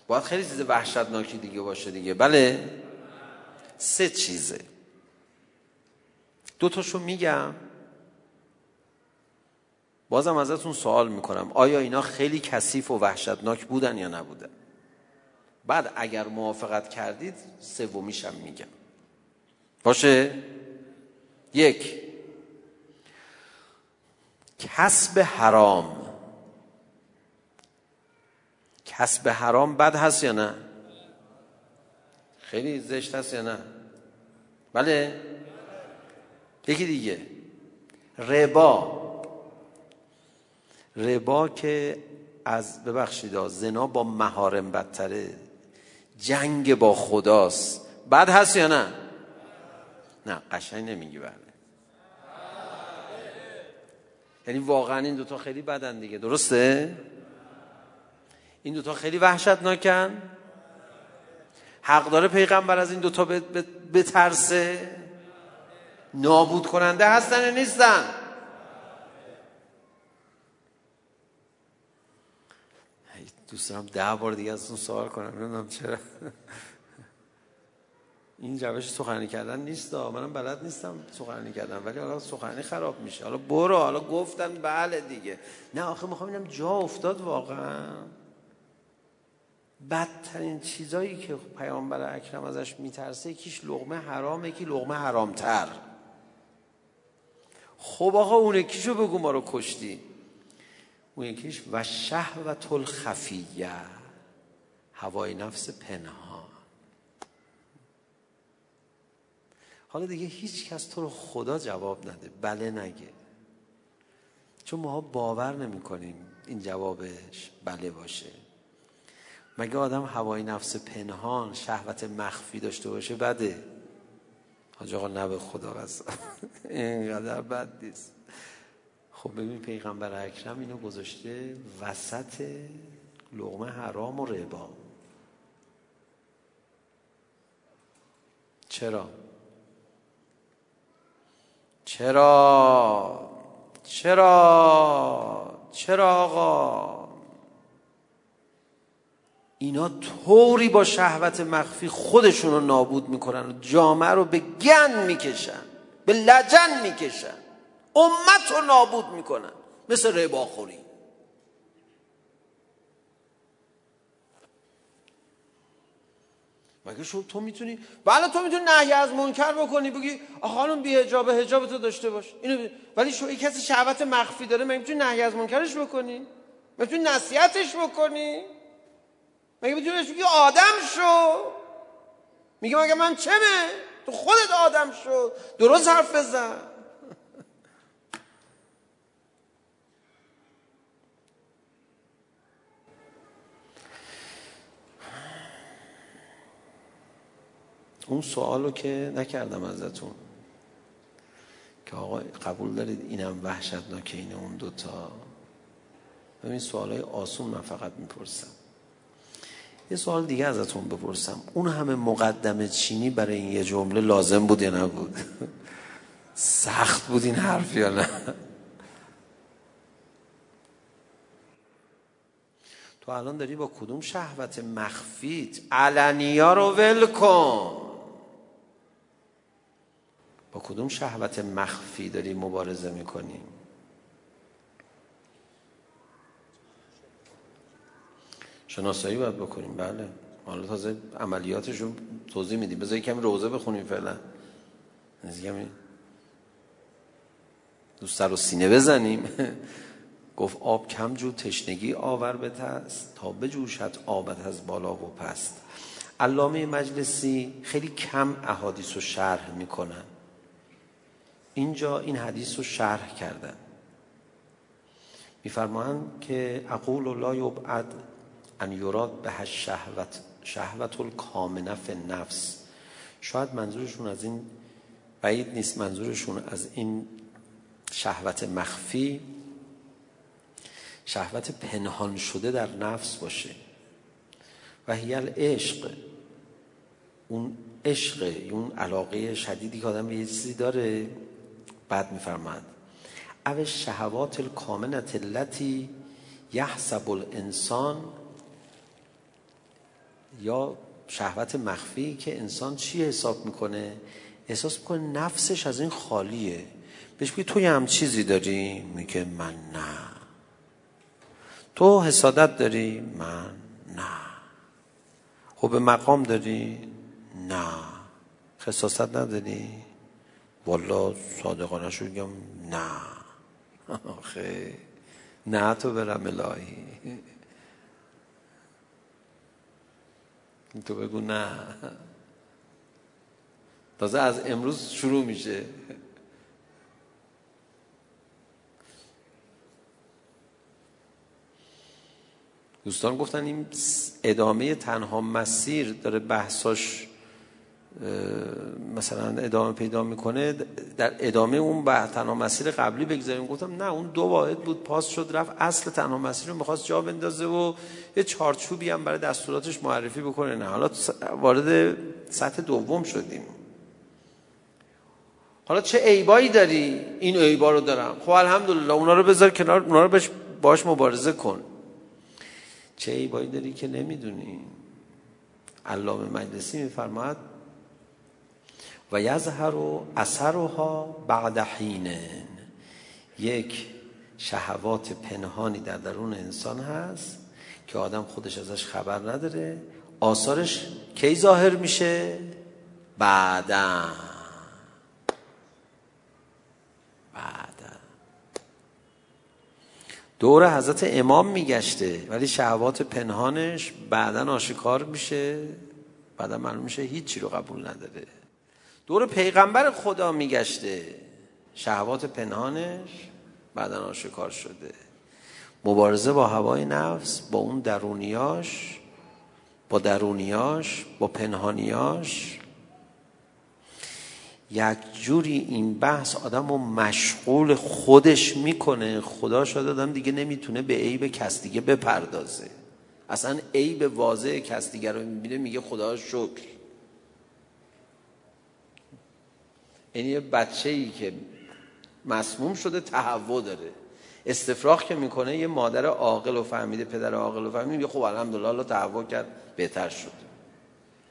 باید خیلی چیز وحشتناکی دیگه باشه دیگه. بله. سه چیزه. دو تاشو میگم. بازم ازتون سوال می‌کنم. آیا اینا خیلی کثیف و وحشتناک بودن یا نبودن؟ بعد اگر موافقت کردید سومیشم میگم. باشه؟ یک. کسب حرام. کسب حرام بد هست یا نه؟ خیلی زشت هست یا نه؟ بله. یکی دیگه. ربا. ربا که از ببخشید زنا با مهارم بدتره. جنگ با خداست. بد هست یا نه؟ نه قشنگ نمیگی بله. یعنی واقعا این دوتا خیلی بدن دیگه. درسته؟ این دوتا خیلی وحشتناکن. حق داره پیغمبر از این دوتا بترسه. نابود کننده هستن یا نیستن؟ دوست دارم ده بار دیگه از اون سوال کنم. نمی‌دونم چرا. این جوش سخنرانی کردن نیست منم بلد نیستم سخنرانی کردن ولی حالا سخنرانی خراب میشه. حالا برو حالا گفتن بله دیگه. نه آخه می‌خوام اینم جا افتاد واقعا. بدترین چیزایی که پیامبر اکرم ازش میترسه یکیش لغمه حرامه یکی لغمه حرامتر. خب آقا اون یکیشو بگو ما رو کشتی. اون یکیش و شهوت الخفیه هوای نفس پنهان. حالا دیگه هیچ کس تو رو خدا جواب نده بله نگه. چون ما باور نمی کنیم این جوابش بله باشه. مگه آدم هوای نفس پنهان شهوت مخفی داشته باشه بده؟ حاج آقا نه خدا قسم *laughs* اینقدر بد نیست. خب ببین پیغمبر اکرم اینو گذاشته وسط لغمه حرام و ربا. چرا؟ چرا؟ چرا؟ چرا آقا؟ اینا طوری با شهوت مخفی خودشون رو نابود می‌کنن جامعه رو به گن می‌کشن به لجن می‌کشن. امت رو نابود می‌کنن. مثل رباخوری. مگه شو تو می‌تونی بله تو می‌تونی نهی از منکر بکنی بگی خانم بی حجاب حجاب تو داشته باش. اینو ولی شو کسی شهوت مخفی داره مگه می‌تونی نهی از منکرش بکنی؟ می‌تونی نصیحتش بکنی؟ مگه می‌تونی بگی آدم شو؟ میگه مگه من چمه؟ تو خودت آدم شو. درست حرف بزن. اون سوال رو که نکردم ازتون. که آقا قبول دارید اینم وحشتناکه این اون دوتا؟ ببین سوال های آسون من فقط می‌پرسم. یه سوال دیگه ازتون بپرسم. اون همه مقدم چینی برای این یه جمله لازم بود یا نبود؟ *laughs* سخت بود این حرف یا نه؟ تو الان داری با کدوم شهوت مخفیت؟ علنیا رو ول کن! کدوم شهوت مخفی داری مبارزه می‌کنی؟ شناسایی باید بکنیم بله. حالا تازه عملیاتش رو توضیح میدیم. بذاری کمی روزه بخونیم فعلا. کمی دوست رو سینه بزنیم. *laughs* گفت آب کم جو تشنگی آور به تست تا بجوشد آبت از بالا و پست. علامه مجلسی خیلی کم احادیث رو شرح می‌کنن. اینجا این حدیث رو شرح کردن میفرمایند که اقول لا یبعد ان یراد به شهوت شهوت الکامنه فی نفس شاید منظورشون از این بعید نیست منظورشون از این شهوت مخفی شهوت پنهان شده در نفس باشه. و هیل عشق اون عشق اون علاقه شدیدی که آدم به یه چیزی داره بعد میفرماد او شهوات الکامنت التي یحسب الانسان یا شهوت مخفی که انسان چی حساب می‌کنه؟ احساس می‌کنه نفسش از این خالیه. بهش بگی تو یه هم چیزی داری؟ میگه من نه. تو حسادت داری؟ من نه. به مقام داری؟ نه. خصاصت نداری؟ والا صادقانه شو بگم نه. آخه نه تو برم الهی. تو بگو نه. تازه از امروز شروع میشه. دوستان گفتن این ادامه تنها مسیر داره بحثاش مثلا ادامه پیدا می‌کنه در ادامه اون به تنها مسیر قبلی بگذاریم. گفتم نه اون دو واحد بود پاس شد رفت اصل تنها مسیر رو می‌خواست جا بندازه و یه چارچوبی هم برای دستوراتش معرفی بکنه. نه حالا وارد سطح دوم شدیم. حالا چه عیبایی داری؟ این عیبا رو دارم. خب الحمدلله اونا رو بذار کنار اونا رو باش مبارزه کن. چه عیبایی داری که نمی‌دونی؟ علامه مجلسی میفرماد و یظهر اثرها بعد حین. یک شهوات پنهانی در درون انسان هست که آدم خودش ازش خبر نداره. آثارش کی ظاهر میشه؟ بعدا. بعدا. دور حضرت امام میگشته ولی شهوات پنهانش بعدا آشکار میشه. بعدا معلوم میشه هیچی رو قبول نداره. دور پیغمبر خدا میگشته. شهوات پنهانش بعدا آشکار شده. مبارزه با هوای نفس با اون درونیاش با درونیاش با پنهانیاش. یک جوری این بحث آدم رو مشغول خودش می‌کنه. خدا شاید آدم دیگه نمی‌تونه به عیب کس دیگه بپردازه. اصلا عیب واضح کس دیگه رو می‌بینه میگه خدا شکر. این یه بچه ای که مسموم شده تهوع داره. استفراغ که می‌کنه یه مادر عاقل و فهمیده پدر عاقل و فهمیده میگه خب الحمدلله الله تهوع کرد بهتر شد.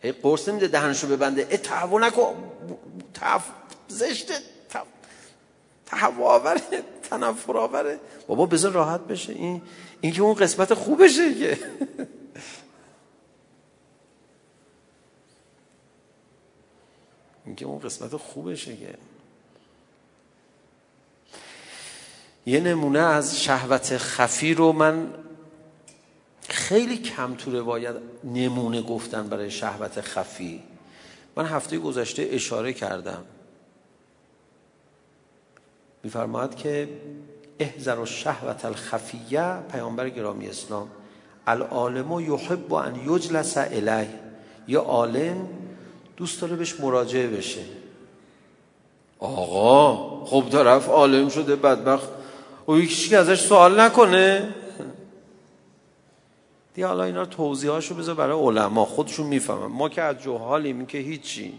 هی قرص نمیده دهنشو ببنده. ای تهوع نکن. تف... زشته تهوع آوره تنفر آوره. بابا بذار راحت بشه. این این که اون قسمت خوبشه که. که اون قسمت خوبشه که. یه نمونه از شهوت خفی رو من خیلی کم تو روایت نمونه گفتن برای شهوت خفی. من هفته گذشته اشاره کردم. میفرماید که احذر و شهوت الخفیه پیامبر گرامی اسلام العالم یحب ان یجلس الیه. یه عالم دوست داره بهش مراجعه بشه. آقا خب طرف عالم شده بدبخت. و یکی ازش سوال نکنه. دیگه حالا اینا توضیحاشو بذار برای علما. خودشون می‌فهمن. ما که از جوحالیم که هیچی.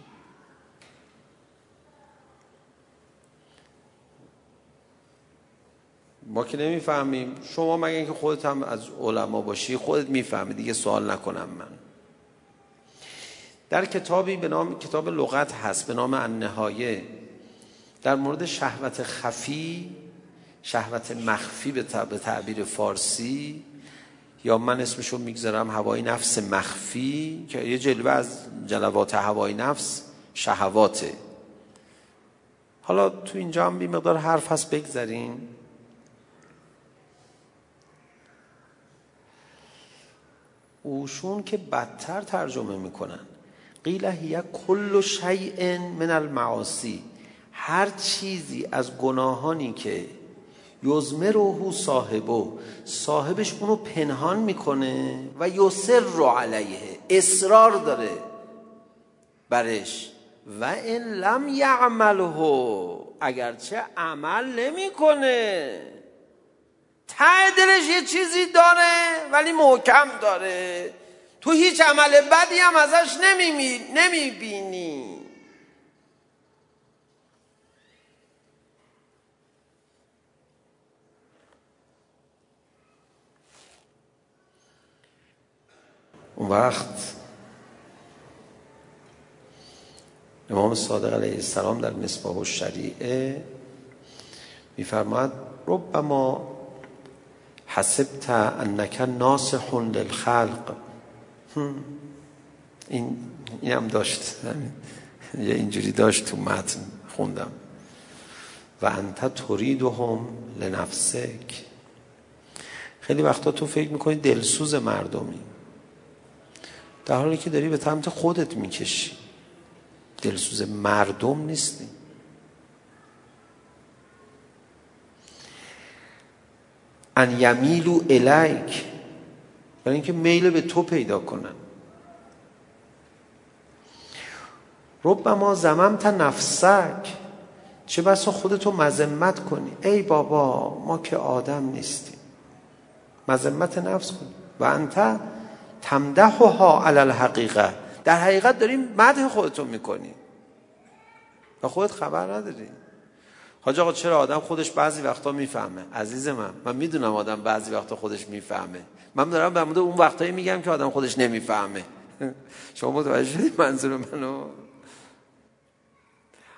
ما که نمی‌فهمیم. شما مگه اینکه خودت هم از علما باشی خودت می‌فهمی. دیگه سوال نکنم من. در کتابی به نام کتاب لغت هست به نام النهایه. در مورد شهوت خفی شهوت مخفی به تعبیر فارسی یا من اسمشو می‌گذارم هوای نفس مخفی که یه جلوه از جلوات هوای نفس شهواته. حالا تو اینجا هم بی مقدار حرف هست بگذارین اوشون که بدتر ترجمه می‌کنن. قیل هی کل شیء من المعاصی. هر چیزی از گناهانی که یزمرهو صاحبو صاحبش اونو پنهان می‌کنه و یسر رو علیه اصرار داره برش. و این لم یعمله اگرچه عمل نمی‌کنه. ته دلش یه چیزی داره ولی محکم داره. تو هیچ عمل بدی هم ازش نمی‌بینی اون وقت امام صادق علیه السلام در مصباح الشریعه میفرماد ربما حسبت انک ناصح للخلق. این این هم داشت. یه اینجوری داشت تو متن خوندم. و انت تریدهم لنفسک. خیلی وقتا تو فکر می‌کنی دلسوز مردمی. در حالی که داری به سمت خودت می‌کشی. دلسوز مردم نیستی. ان یمیلو الیک. برای اینکه میل به تو پیدا کنن. ربما زممت نفسک. چه بسا خودتو مذمت کنی. ای بابا ما که آدم نیستیم. مذمت نفس کنی و انت تمدحها علی الحقیقه. در حقیقت داریم مدح خودتو می‌کنی. و خودت خبر نداری. حاج آقا چرا آدم خودش بعضی وقتا می‌فهمه؟ عزیز من من می‌دونم آدم بعضی وقتا خودش می‌فهمه. من دارم در مورد اون وقتایی میگم که آدم خودش نمی‌فهمه. *laughs* شما متوجه شدید منظور منو؟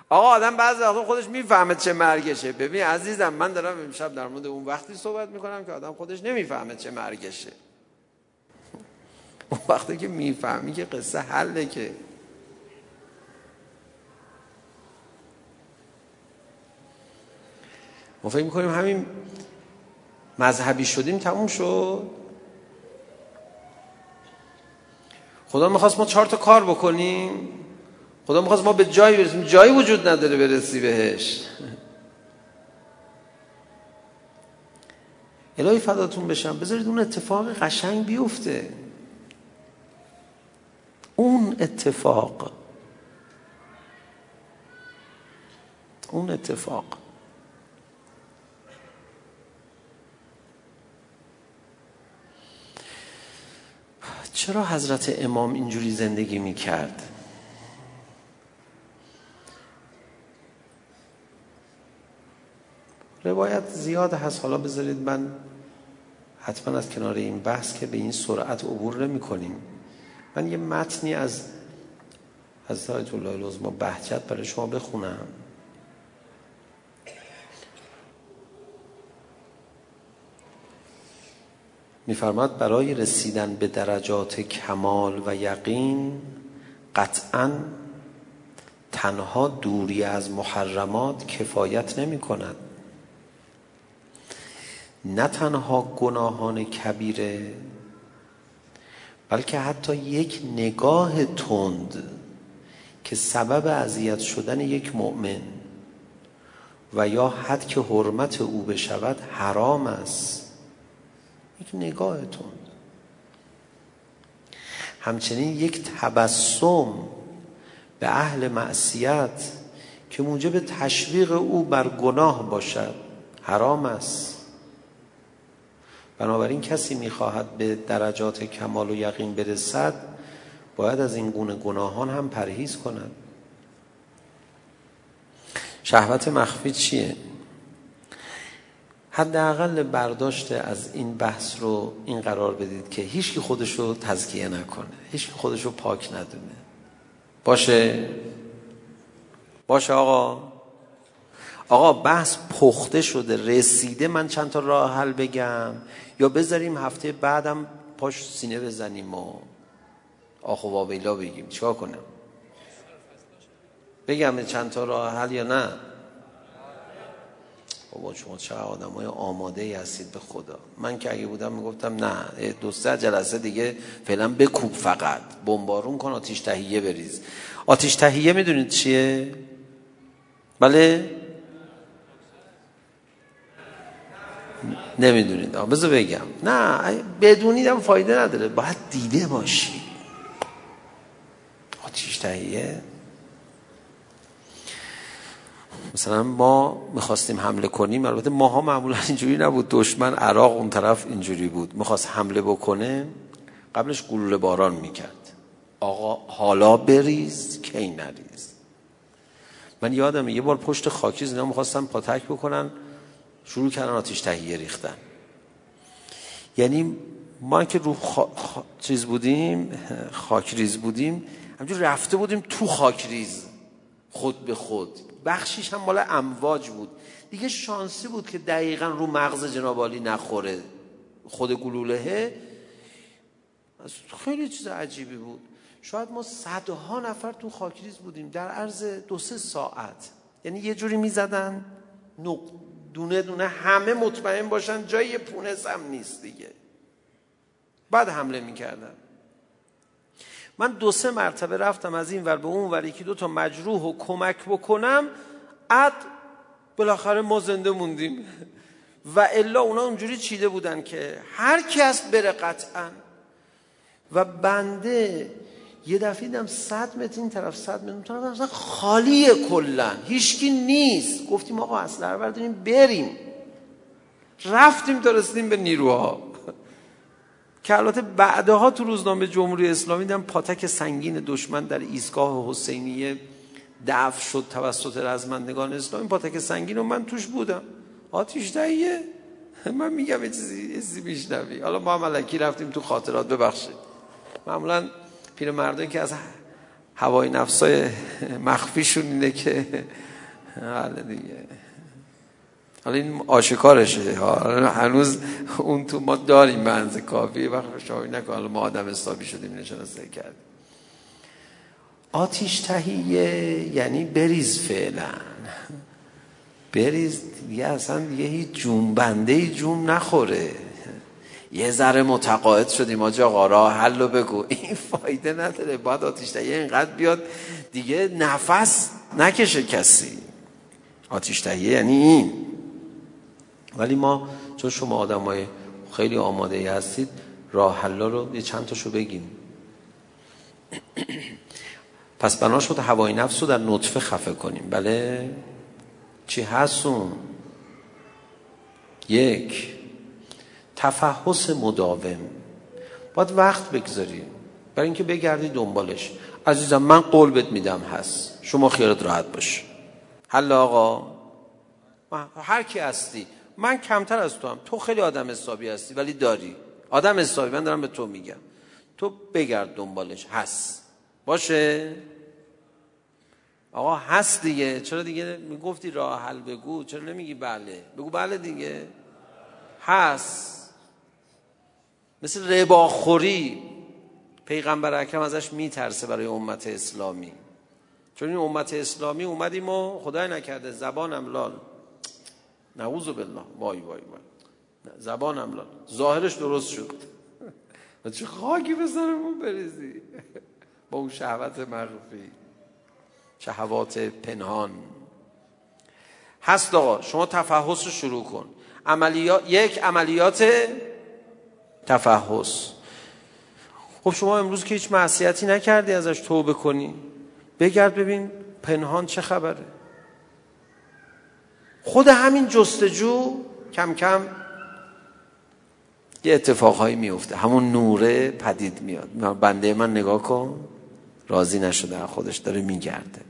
آقا آدم بعضی وقتا خودش می‌فهمه چه مرگشه. ببین عزیزم من دارم امشب در مورد اون وقتی صحبت می‌کنم که آدم خودش نمی‌فهمه چه مرگشه. اون وقتی که می‌فهمی که قصه حله که. ما فکر می‌کنیم همین مذهبی شدیم تموم شد. خدا می‌خواست ما چهار تا کار بکنیم. خدا می‌خواست ما به جایی برسیم. جایی وجود نداره برسی بهش. الهی فداتون بشم. بذارید اون اتفاق قشنگ بیفته. اون اتفاق. اون اتفاق. چرا حضرت امام اینجوری زندگی می کرد روایت زیاد هست. حالا بذارید من حتما از کنار این بحث که به این سرعت عبور نمی کنیم من یه متنی از حضرت الله العظما بهجت برای شما بخونم. میفرماد برای رسیدن به درجات کمال و یقین قطعا تنها دوری از محرمات کفایت نمی کند نه تنها گناهان کبیره بلکه حتی یک نگاه تند که سبب اذیت شدن یک مؤمن و یا حد که حرمت او بشود حرام است. یک نگاه تند همچنین یک تبسم به اهل معصیت که موجب تشویق او بر گناه باشد حرام است. بنابراین کسی می‌خواهد به درجات کمال و یقین برسد باید از این گونه گناهان هم پرهیز کند. شهوت مخفی چیه؟ حداقل برداشت از این بحث رو این قرار بدید که هیچکی خودش رو تزکیه نکنه هیچکی خودش رو پاک ندونه. باشه؟ باشه آقا. آقا بحث پخته شده رسیده. من چند تا راه حل بگم. یا بذاریم هفته بعدم پاش سینه بزنیم و آخو واویلا بگیم. چیکار کنم؟ بگم چند تا راه حل یا نه؟ بابا شما چه آدم های آماده ای هستید به خدا. من که اگه بودم می‌گفتم نه دو سه جلسه دیگه فعلا بکوب فقط. بمبارون کن آتیش تهیه بریز. آتیش تهیه می‌دونید چیه؟ بله؟ نمی‌دونید. بذار بگم. نه بدونیدم فایده نداره. باید دیده باشی. آتیش تهیه؟ مثلا ما می‌خواستیم حمله کنیم البته ماها معمولا اینجوری نبود. دشمن عراق اون طرف اینجوری بود. می‌خواست حمله بکنه قبلش گلوله باران می‌کرد. آقا حالا بریز کی نریز. من یادم یه بار پشت خاکیز اینا می‌خواستم پاتک بکنن شروع کردن آتیش تهیه ریختن. یعنی ما که رو خا... چیز بودیم خاکریز بودیم همجور رفته بودیم تو خاکریز خود به خود. بخشیش هم مال امواج بود. دیگه شانسی بود که دقیقا رو مغز جنابالی نخوره. خود گلولهه خیلی چیز عجیبی بود. شاید ما صدها نفر تو خاکریز بودیم. در عرض دو سه ساعت. یعنی یه جوری می‌زدن. دونه دونه همه مطمئن باشن جای پونه هم نیست دیگه. بعد حمله می‌کردن. من دو سه مرتبه رفتم از این ور به اون ور یکی دو تا مجروح و کمک بکنم اد بالاخره ما زنده موندیم. و الا اونا اونجوری چیده بودن که هر کس بره قطعا. و بنده یه دفعه دیدم صد متر این طرف صد متر طرف اصلا خالیه کلا. هیچکی نیست. گفتیم آقا اصلا برداریم بریم. رفتیم تا رسیدیم به نیروها. که البته بعدها تو روزنامه جمهوری اسلامی دیدم پاتک سنگین دشمن در ایستگاه حسینیه دفع شد توسط رزمندگان اسلامی. پاتک سنگین و من توش بودم. آتیش دهیه. من میگم یه چیزی چیزی میشنوی. حالا ما ملکی رفتیم تو خاطرات ببخشید. معمولا پیرمردایی که از هوای نفسای مخفیشون اینه که حالا دیگه. حالا این آشکارشه. هنوز اون تو ما داریم منز کافی. وقت شاوی نکن. حالا ما آدم حسابی شدیم نشانسته کرد آتیش تهیه یعنی بریز فعلا. بریز دیگه اصلا یه هیچ جنبنده جون نخوره. یه ذره متقاعد شدیم آجا آقا. حل بگو. *laughs* این فایده نداره. باید آتیش تهیه اینقدر بیاد دیگه نفس نکشه کسی. آتیش تهیه یعنی این. ولی ما چون شما آدم های خیلی آماده ای هستید راه حلا رو یه چند تاشو بگیم *clears throat* پس بنا شد هوای نفس رو در نطفه خفه کنیم. بله؟ چی هستون یک تفحص مداوم. باید وقت بگذاریم. برای اینکه بگردی دنبالش. عزیزم من قول بهت میدم هست. شما خیالت راحت باش حل آقا. هر کی هستی. من کمتر از تو هم. تو خیلی آدم حسابی هستی ولی داری. آدم حسابی من دارم به تو میگم. تو بگرد دنبالش. هست. باشه؟ آقا هست دیگه. چرا دیگه می‌گفتی راه حل بگو؟ چرا نمیگی بله؟ بگو بله دیگه. هست. مثل رباخوری. پیغمبر اکرم ازش میترسه برای امت اسلامی. چون این امت اسلامی اومدیم و خدای نکرده. زبانم لال. نعوذ بالله. وای وای وای. زبانم لال. ظاهرش درست شد. *laughs* و چه خاکی به سرمون بریزی؟ *laughs* با اون شهوت مخفی شهوات پنهان. هست آقا شما تفحص رو شروع کن. عملیات یک عملیات تفحص. خب شما امروز که هیچ معصیتی نکردی ازش توبه کنی؟ بگرد ببین پنهان چه خبره. خود همین جستجو کم کم یه اتفاقهایی میفته همون نوره پدید میاد. بنده من نگاه کن. راضی نشده خودش داره میگرده.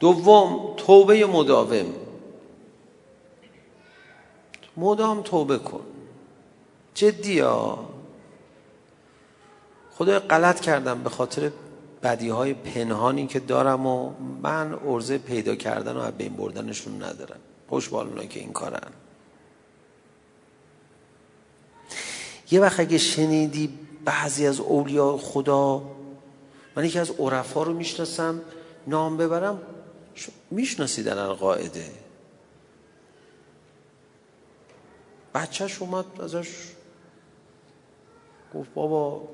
دوم توبه مداوم. مدام توبه کن. جدی ها. خدای غلط کردم به خاطر بدی های پنهانی که دارم و من ارزه پیدا کردن و بین بردنشون ندارم. خوش بالونایی که این کارن. یه وقت اگه شنیدی بعضی از اولیاء خدا من یکی از عرفا رو می‌شناسم نام ببرم می‌شناسی در القاعده بچهش اومد ازش گفت بابا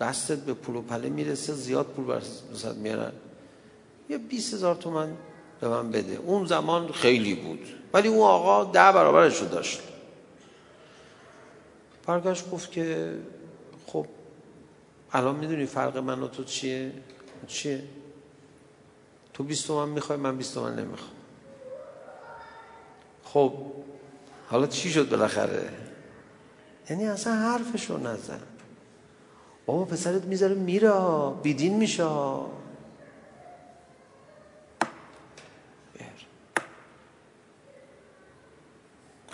دستت به پول و پله می‌رسه زیاد پول برسد میارن. یه بیست هزار تومن به من بده. اون زمان خیلی بود. ولی اون آقا ده برابرش رو داشت. برگشت گفت که خب الان می‌دونی فرق من و تو چیه؟ چیه؟ تو بیست تومن می‌خوای من بیست تومن نمی‌خوام. خب حالا چی شد بالاخره؟ یعنی اصلا حرفشو نزن. بابا پسرت می‌ذاره میره بیدین میشه.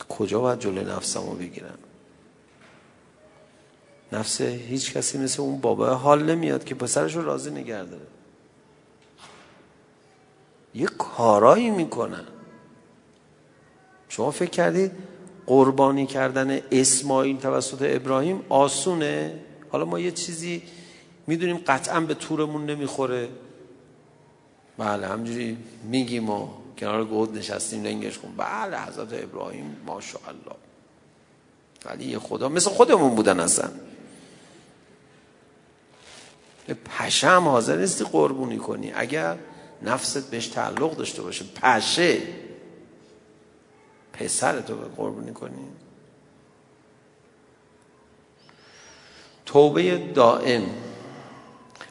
کجا باید جلوی نفسمو بگیرم؟ نفس هیچ کسی مثل اون بابا حال نمیاد که پسرش رو راضی نگه داره. یه کارایی می‌کنن. شما فکر کردید قربانی کردن اسماعیل توسط ابراهیم آسونه؟ حالا ما یه چیزی می‌دونیم قطعا به تورمون نمی‌خوره. بله همجوری میگیم و کنار گود نشستیم لنگش کن بله حضرت ابراهیم ماشاءالله. ولی خدا مثل خودمون بودن اصلا. پشه حاضر نیستی قربونی کنی. اگر نفست بهش تعلق داشته باشه پشه. پسر تو به قربونی کنی. توبه دائم.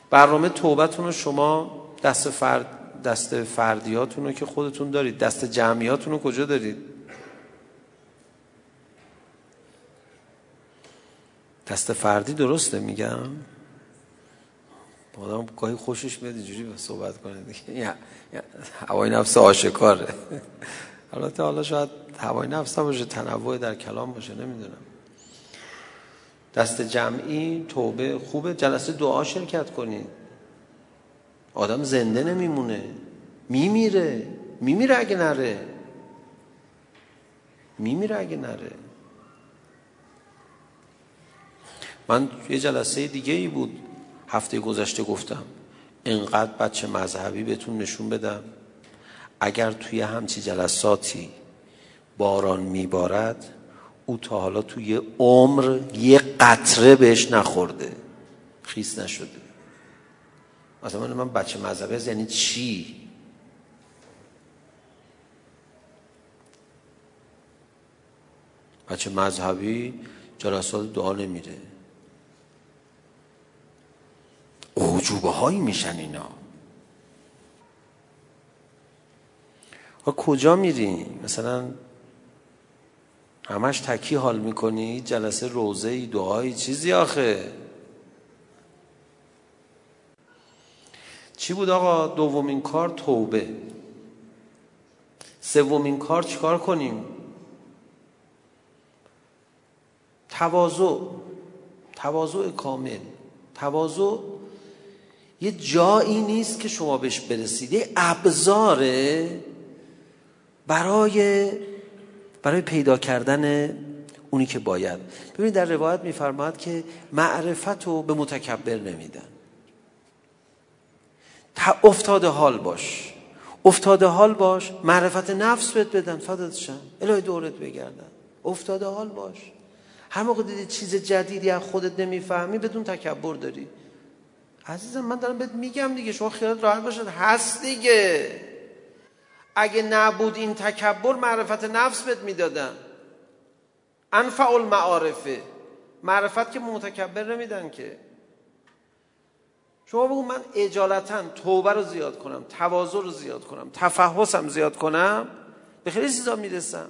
برنامه توبتون رو شما دست فرد دست فردیاتون رو که خودتون دارید دست جمعیاتون رو کجا دارید؟ دست فردی درسته میگم؟ آدم گاهی خوشش میاد اینجوری صحبت کنه دیگه. هوای نفس آشکاره البته حالا شاید هوای نفس باشه تنوع در کلام باشه نمی‌دونم. دست جمعی توبه خوبه. جلسه دعا شرکت کنید آدم زنده نمیمونه. میمیره. میمیره اگه نره. میمیره اگه نره. من یه جلسه دیگه ای بود. هفته گذشته گفتم اینقدر بچه مذهبی بهتون نشون بدم. اگر توی همچی جلساتی باران میبارد او تا حالا توی عمر یه قطره بهش نخورده. خیس نشده. مثلا من بچه مذهبی یعنی چی؟ بچه مذهبی جلسات دعا نمیره اوجوبه هایی میشن اینا. و کجا میری مثلا همش تکی حال می‌کنی؟ جلسه روزه ای دعایی چیزی آخه. چی بود آقا دومین کار؟ توبه. سومین کار چیکار کنیم؟ تواضع. تواضع کامل. تواضع یه جایی نیست که شما بهش برسید. یه ابزاره برای برای پیدا کردن اونی که باید. ببینید در روایت میفرماد که معرفت رو به متکبر نمیدن. افتاده حال باش. افتاده حال باش معرفت نفس بهت بدن فداتشم الهی دورت بگردن. افتاده حال باش. هر موقع دیدی چیز جدیدی از خودت نمی‌فهمی بدون تکبر داری. عزیزم من دارم بهت میگم دیگه شما خیالت راحت باشد هست دیگه. اگه نبود این تکبر معرفت نفس بهت می‌دادن. انفع المعارفه معرفت که متکبر نمیدن که. شما بگو من اجالتا توبه رو زیاد کنم تواضع رو زیاد کنم تفحصم زیاد کنم به خیلی چیزا می‌رسم.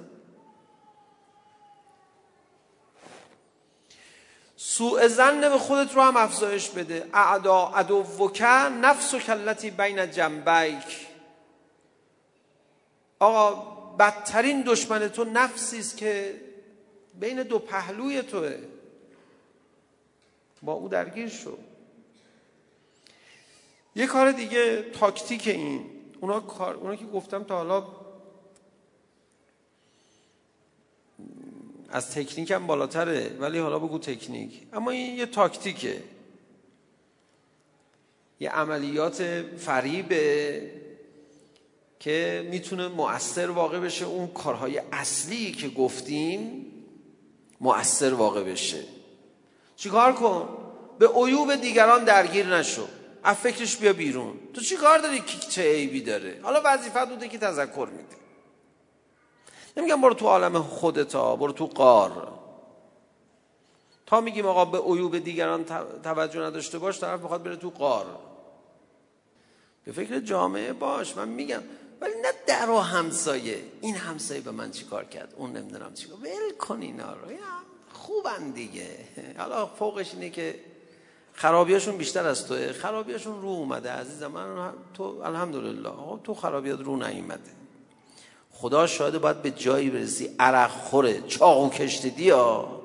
سوء زن به خودت رو هم افزایش بده. اعدا عدوک نفس و کلتی بین جنبیک. آقا بدترین دشمن تو نفسی است که بین دو پهلوی توه. با او درگیر شو. یه کار دیگه تاکتیک این. اونا, کار، اونا که گفتم تا حالا از تکنیک هم بالاتره ولی حالا بگو تکنیک. اما این یه تاکتیکه. یه عملیات فریبه. که می‌تونه مؤثر واقع بشه. اون کارهای اصلی که گفتیم مؤثر واقع بشه. چیکار کن؟ به عیوب دیگران درگیر نشو. از فکرش بیا بیرون. تو چی کار داری که چه عیبی داره؟ حالا وظیفت بوده که تذکر میده. نمیگم برو تو عالم خودتا برو تو قار. تا میگیم آقا به عیوب دیگران توجه نداشته باش طرف می‌خواد بره تو قار. به فکر جامعه باش. من میگم ولی نه در و همسایه. این همسایه به من چیکار کرد؟ اون نمی‌دونم چیکار ول کن اینا رو. خوبن دیگه. حالا فوقش اینه که خرابیاشون بیشتر از توه. خرابیاشون رو اومده. عزیزم من تو الحمدلله. تو خرابیات رو نیومده. خدا شاید باید به جایی برسی. عرق خوره. چاقو کشتدی ها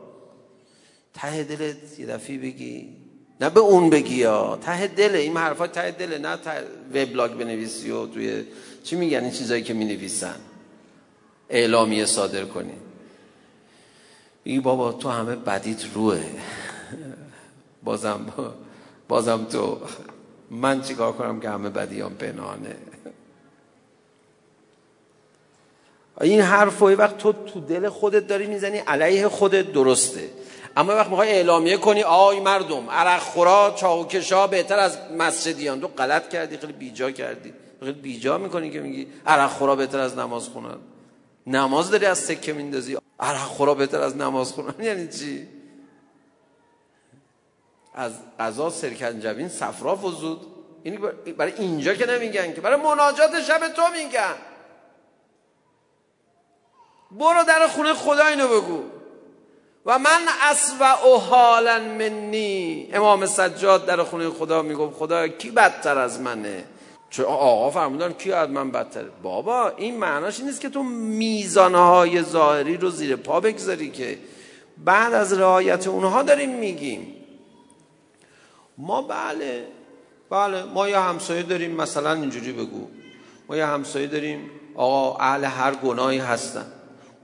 ته دلت یه دفعی بگی. نه به اون بگی ها ته دله این حرفا ته دله نه ته وبلاگ بنویسی و توی چی میگن این چیزایی که می‌نویسن؟ اعلامیه صادر کنی. بگی بابا تو همه بدیت روه بازم بازم تو. من چیکار کنم که همه بدیام پنهانه؟ این حرف وقت تو تو دل خودت داری می‌زنی علیه خودت درسته. اما وقت می‌خوای اعلامیه کنی آی مردم عرق خورا چاوکشا بهتر از مسجدیان. تو غلط کردی خیلی بیجا کردی. خیلی بیجا می‌کنی که میگی عرق خورا بهتر از نماز خونن نماز داری از سکه میندازی. عرق خورا بهتر از نماز خونن *laughs* یعنی چی؟ از غذا سرکنجبین صفرا فزود این برای اینجا که نمیگن که برای مناجات شب تو میگن. برو در خونه خدا اینو بگو. و من اسوع حالا منی. امام سجاد در خونه خدا می‌گفت خدا کی بدتر از منه؟ چه آقا فرمودن کی از من بدتره؟ بابا این معناش نیست که تو میزانهای ظاهری رو زیر پا بگذاری که بعد از رعایت اونها داریم میگیم. ما بله بله ما یه همسایه داریم مثلا اینجوری بگو. ما یه همسایه داریم آقا اهل هر گناهی هستن.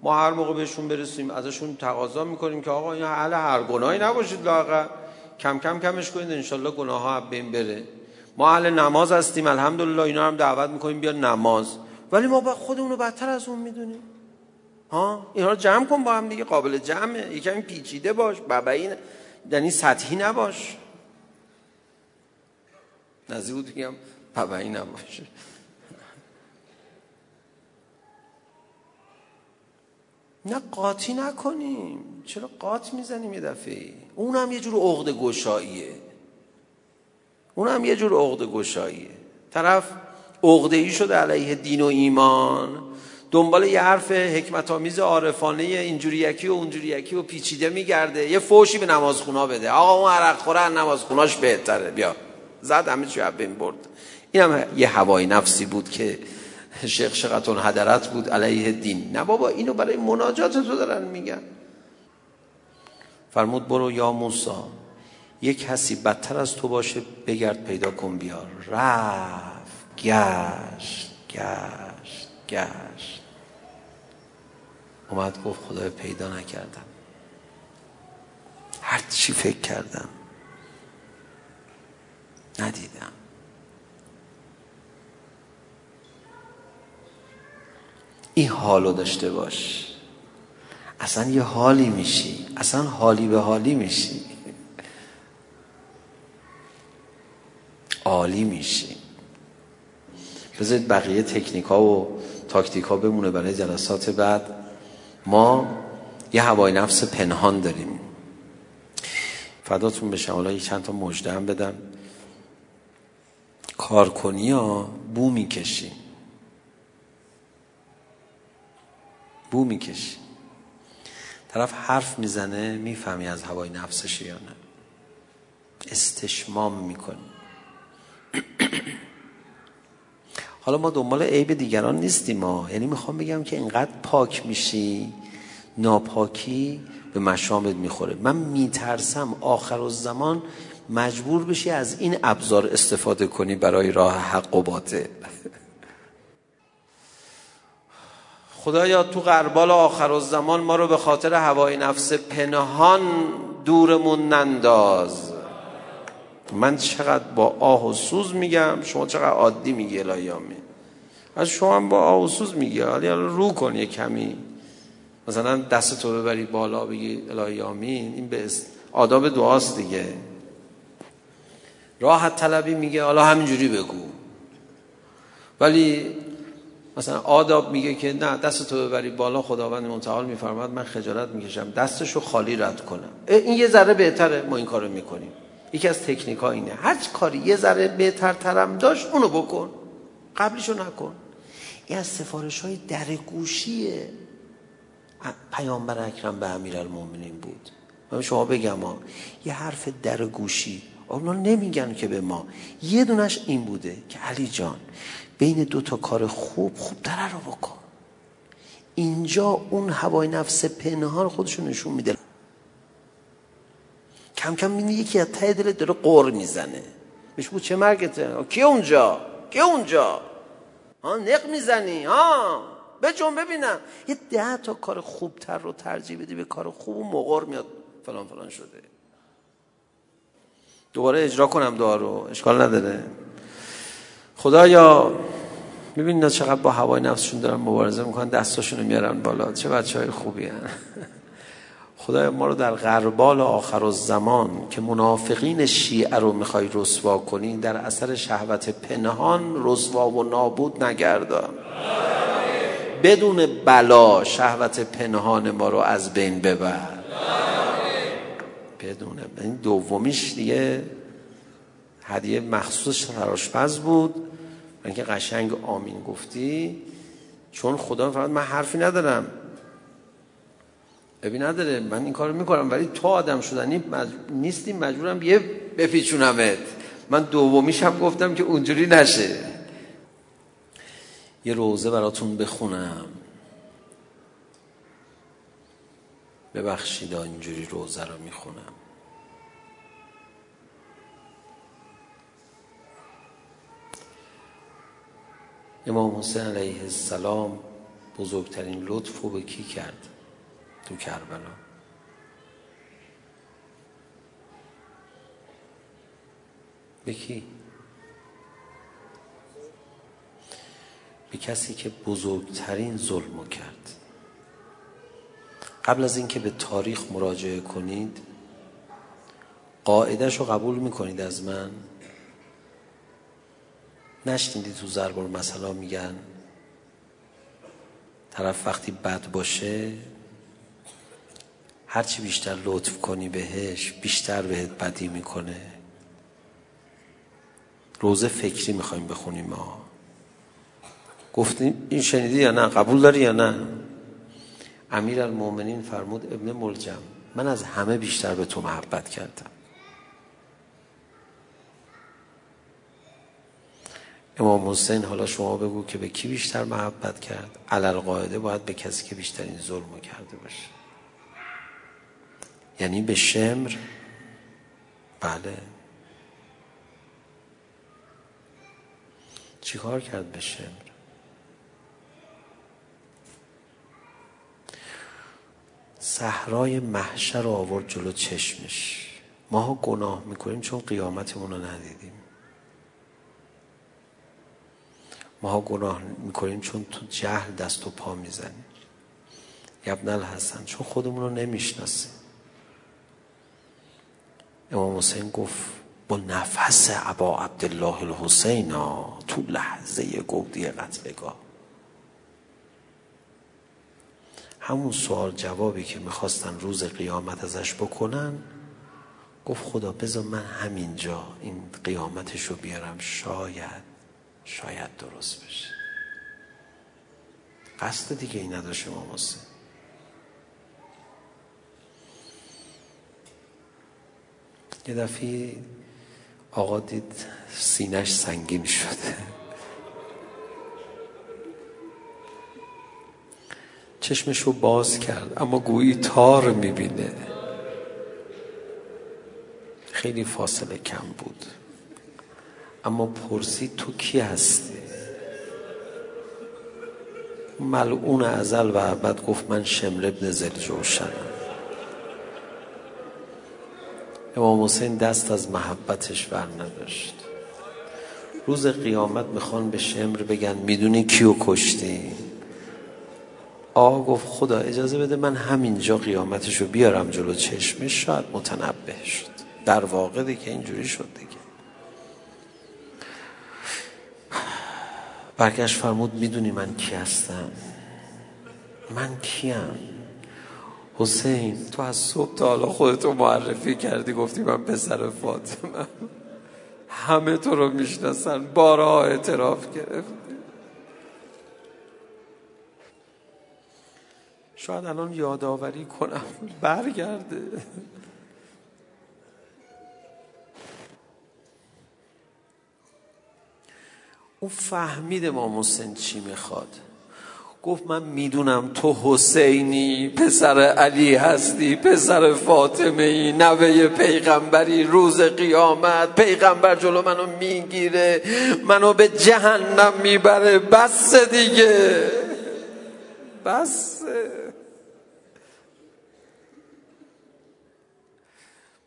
ما هر موقع بهشون برسیم ازشون تقاضا می‌کنیم که آقا این اهل هر گناهی نباشید لاغر کم کم کمش کنید انشالله گناه ها بین بره. ما اهل نماز هستیم الحمدلله اینا هم دعوت می‌کنیم بیا نماز. ولی ما با خودمون رو بدتر از اون می‌دونیم. ها؟ اینا رو جمع کن با هم دیگه قابل جمعه. یکم پیچیده باش بابایی یعنی سطحی نباش. نزدیک بود بگم بابایی نباشه. نه قاطی نکنیم. چرا قاط می‌زنیم یه دفعه؟ اون هم یه جور عقد گشاییه. اون هم یه جور عقد گشاییه. طرف عقده ای شده علیه دین و ایمان دنبال یه حرف حکمت آمیز عارفانه اینجوری یکی و اونجوری یکی و پیچیده میگرده. یه فوشی به نمازخونا بده. آقا اون عرق خوره نمازخوناش بهتره. بیا. زد همه چی بین برد. این هم یه هوای نفسی بود که شیخ شقتون هدرت بود علیه دین. نه بابا اینو برای مناجات تو دارن میگن. فرمود برو یا موسا یک کسی بدتر از تو باشه بگرد پیدا کن بیار. رفت. گشت. گشت. گشت. اومد گفت خدای پیدا نکردم. هر چی فکر کردم. ندیدم. این حالو داشته باش. اصلا یه حالی میشی. اصلا حالی به حالی میشی. عالی میشی. بذارید بقیه تکنیک ها و تاکتیک ها بمونه برای جلسات بعد. ما یه هوای نفس پنهان داریم. فداتون بشم. حالا چند تا مجده هم بدم. کارکنی ها بو می‌کشیم بو می‌کشی. طرف حرف می‌زنه می‌فهمی از هوای نفسش یا نه. استشمام می‌کنی. *coughs* حالا ما دنبال عیب دیگران نیستیم ما. یعنی می‌خوام بگم که اینقدر پاک میشی ناپاکی به مشامت می‌خوره. من میترسم آخر زمان مجبور بشی از این ابزار استفاده کنی برای راه حق و باطل. *laughs* خدایا تو قربال آخر زمان ما رو به خاطر هوای نفس پنهان دورمون ننداز. من چقدر با آه و سوز میگم شما چقدر عادی میگی الهیامی از شما هم با آه و سوز میگی. حالا رو کن یه کمی. مثلا دست تو ببری بالا بگی الهیامی این به آداب دعاست دیگه. راحت طلبی میگه حالا همینجوری بگو. ولی مثلا آداب میگه که نه دست تو ببری بالا خداوند متعال میفرماد من خجالت می‌کشم دستشو خالی رد کنم. این یه ذره بهتره ما این کارو می‌کنیم. یکی از تکنیک ها اینه. هر کاری یه ذره بهتر ترم داشت اونو بکن. قبلشو نکن. این از سفارش های درگوشی پیامبر اکرم به امیر المومنین بود. من شما بگم ها یه حرف درگوشی اونا نمیگن که به ما. یه دونش این بوده که علی جان بین دو تا کار خوب خوب دره رو بکن. اینجا اون هوای نفس پنهان خودشون نشون میده. کم کم می‌بینی یکی از ته دلت داره قور می‌زنه. بهش بود چه مرگته کی اونجا؟ کی اونجا؟ ها نق می‌زنی؟ ها به جون ببینم. یه ده تا کار خوبتر رو ترجیح بدی به کار خوب و مقر میاد. فلان فلان شده. دوباره اجرا کنم دعا رو. اشکال نداره. خدایا می‌بینید چقدر با هوای نفسشون دارن مبارزه می‌کنن؟ دستاشون رو میارن بالا. چه بچه های خوبی هن. خدایا ما رو در غربال آخر و زمان که منافقین شیعه رو می‌خوای رسوا کنی در اثر شهوت پنهان رسوا و نابود نگردان. بدون بلا شهوت پنهان ما رو از بین ببر. بدون این دومیش دیگه هدیه مخصوص تراشپز بود. من که قشنگ آمین گفتی. چون خدا فرمود من حرفی ندارم. ابی نداره من این کارو می‌کنم ولی تو آدم شدنی مج... نیستی مجبورم یه بپیچونمت. من دومیشم گفتم که اونجوری نشه. یه روزه براتون بخونم. ببخشید اینجوری روزه رو می‌خونم. امام حسین علیه السلام بزرگترین لطف رو به کی کرد؟ تو کربلا. به کی؟ به کسی که بزرگترین ظلم کرد. قبل از اینکه به تاریخ مراجعه کنید قاعدش رو قبول می‌کنید از من؟ نشنیدی تو زربار مثلا میگن طرف وقتی بد باشه هرچی بیشتر لطف کنی بهش بیشتر بهت بدی می‌کنه. روزه فکری می‌خوایم بخونیم ما. گفتیم این شنیدی یا نه؟ قبول داری یا نه؟ امیر المومنین فرمود ابن ملجم من از همه بیشتر به تو محبت کردم. امام حسین حالا شما بگو که به کی بیشتر محبت کرد؟ علل قاعده باید به کسی که بیشترین ظلم کرده باشه. یعنی به شمر؟ بله. چیکار کرد به شمر؟ صحرای محشر رو آورد جلو چشمش. ما گناه می‌کنیم چون قیامتمون رو ندیدیم. ما گناه می‌کنیم چون تو جهل دست و پا می‌زنیم. یبن الحسن چون خودمون رو نمی‌شناسیم. امام حسین گفت با نفس عبا عبدالله الحسین تو لحظه گودی قتلگاه همون سوال جوابی که می‌خواستن روز قیامت ازش بکنن گفت خدا بذار من همینجا این قیامتش رو بیارم. شاید شاید درست بشه. قصد دیگه این نداشت امام حسین. یه دفعه آقا دید سینش سنگین شده. چشمش رو باز کرد اما گویی تار می‌بینه. خیلی فاصله کم بود. اما پرسید تو کی هستی؟ ملعون ازل و عبد گفت من شمر ابن زلجوشنم امام حسین دست از محبتش بر نداشت روز قیامت می‌خوان به شمر بگن می‌دونی کیو کشتی؟ آقا گفت خدا اجازه بده من همینجا قیامتشو بیارم جلو چشمش شاید متنبه شد. در واقع دیگه اینجوری شد دیگه. برگشت فرمود می‌دونی من کی هستم؟ من کیم؟ حسین. تو از صبح تا حالا خودتو معرفی کردی گفتی من پسر فاطمه همه تو رو می‌شناسن بارها اعتراف گرفتی. شاید الان یادآوری کنم برگرده. او فهمید امام حسین چی می‌خواد. گفت من می‌دونم تو حسینی پسر علی هستی پسر فاطمه ای نوه پیغمبری روز قیامت پیغمبر جلو منو می‌گیره منو به جهنم می‌بره. بس دیگه. بس.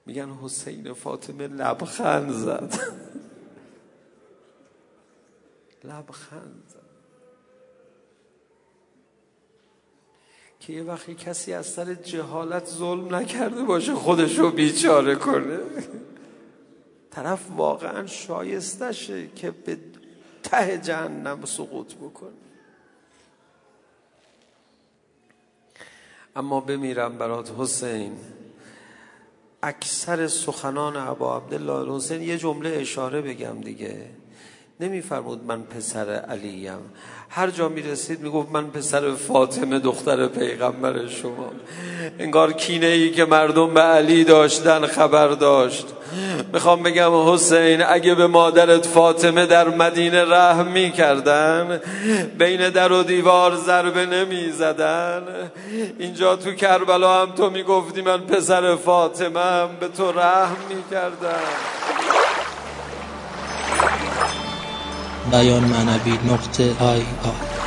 میگن حسین فاطمه لبخند زد. *laughs* لبخند. که یه وقتی کسی از سر جهالت ظلم نکرده باشه خودشو بیچاره کنه. طرف واقعا شایستشه که به ته جهنم سقوط بکنه. اما بمیرم برات حسین. اکثر سخنان ابا عبدالله حسین یه جمله اشاره بگم دیگه. نمیفرمود من پسر علیم. هر جا می رسید می گفت من پسر فاطمه دختر پیغمبر شما. انگار کینه ای که مردم به علی داشتن خبر داشت. می‌خوام بگم حسین اگه به مادرت فاطمه در مدینه رحم می کردن بین در و دیوار ضربه نمی زدن اینجا تو کربلا هم تو می گفتی من پسر فاطمه هم به تو رحم می کردن بیان معنوی نقطه آی آی.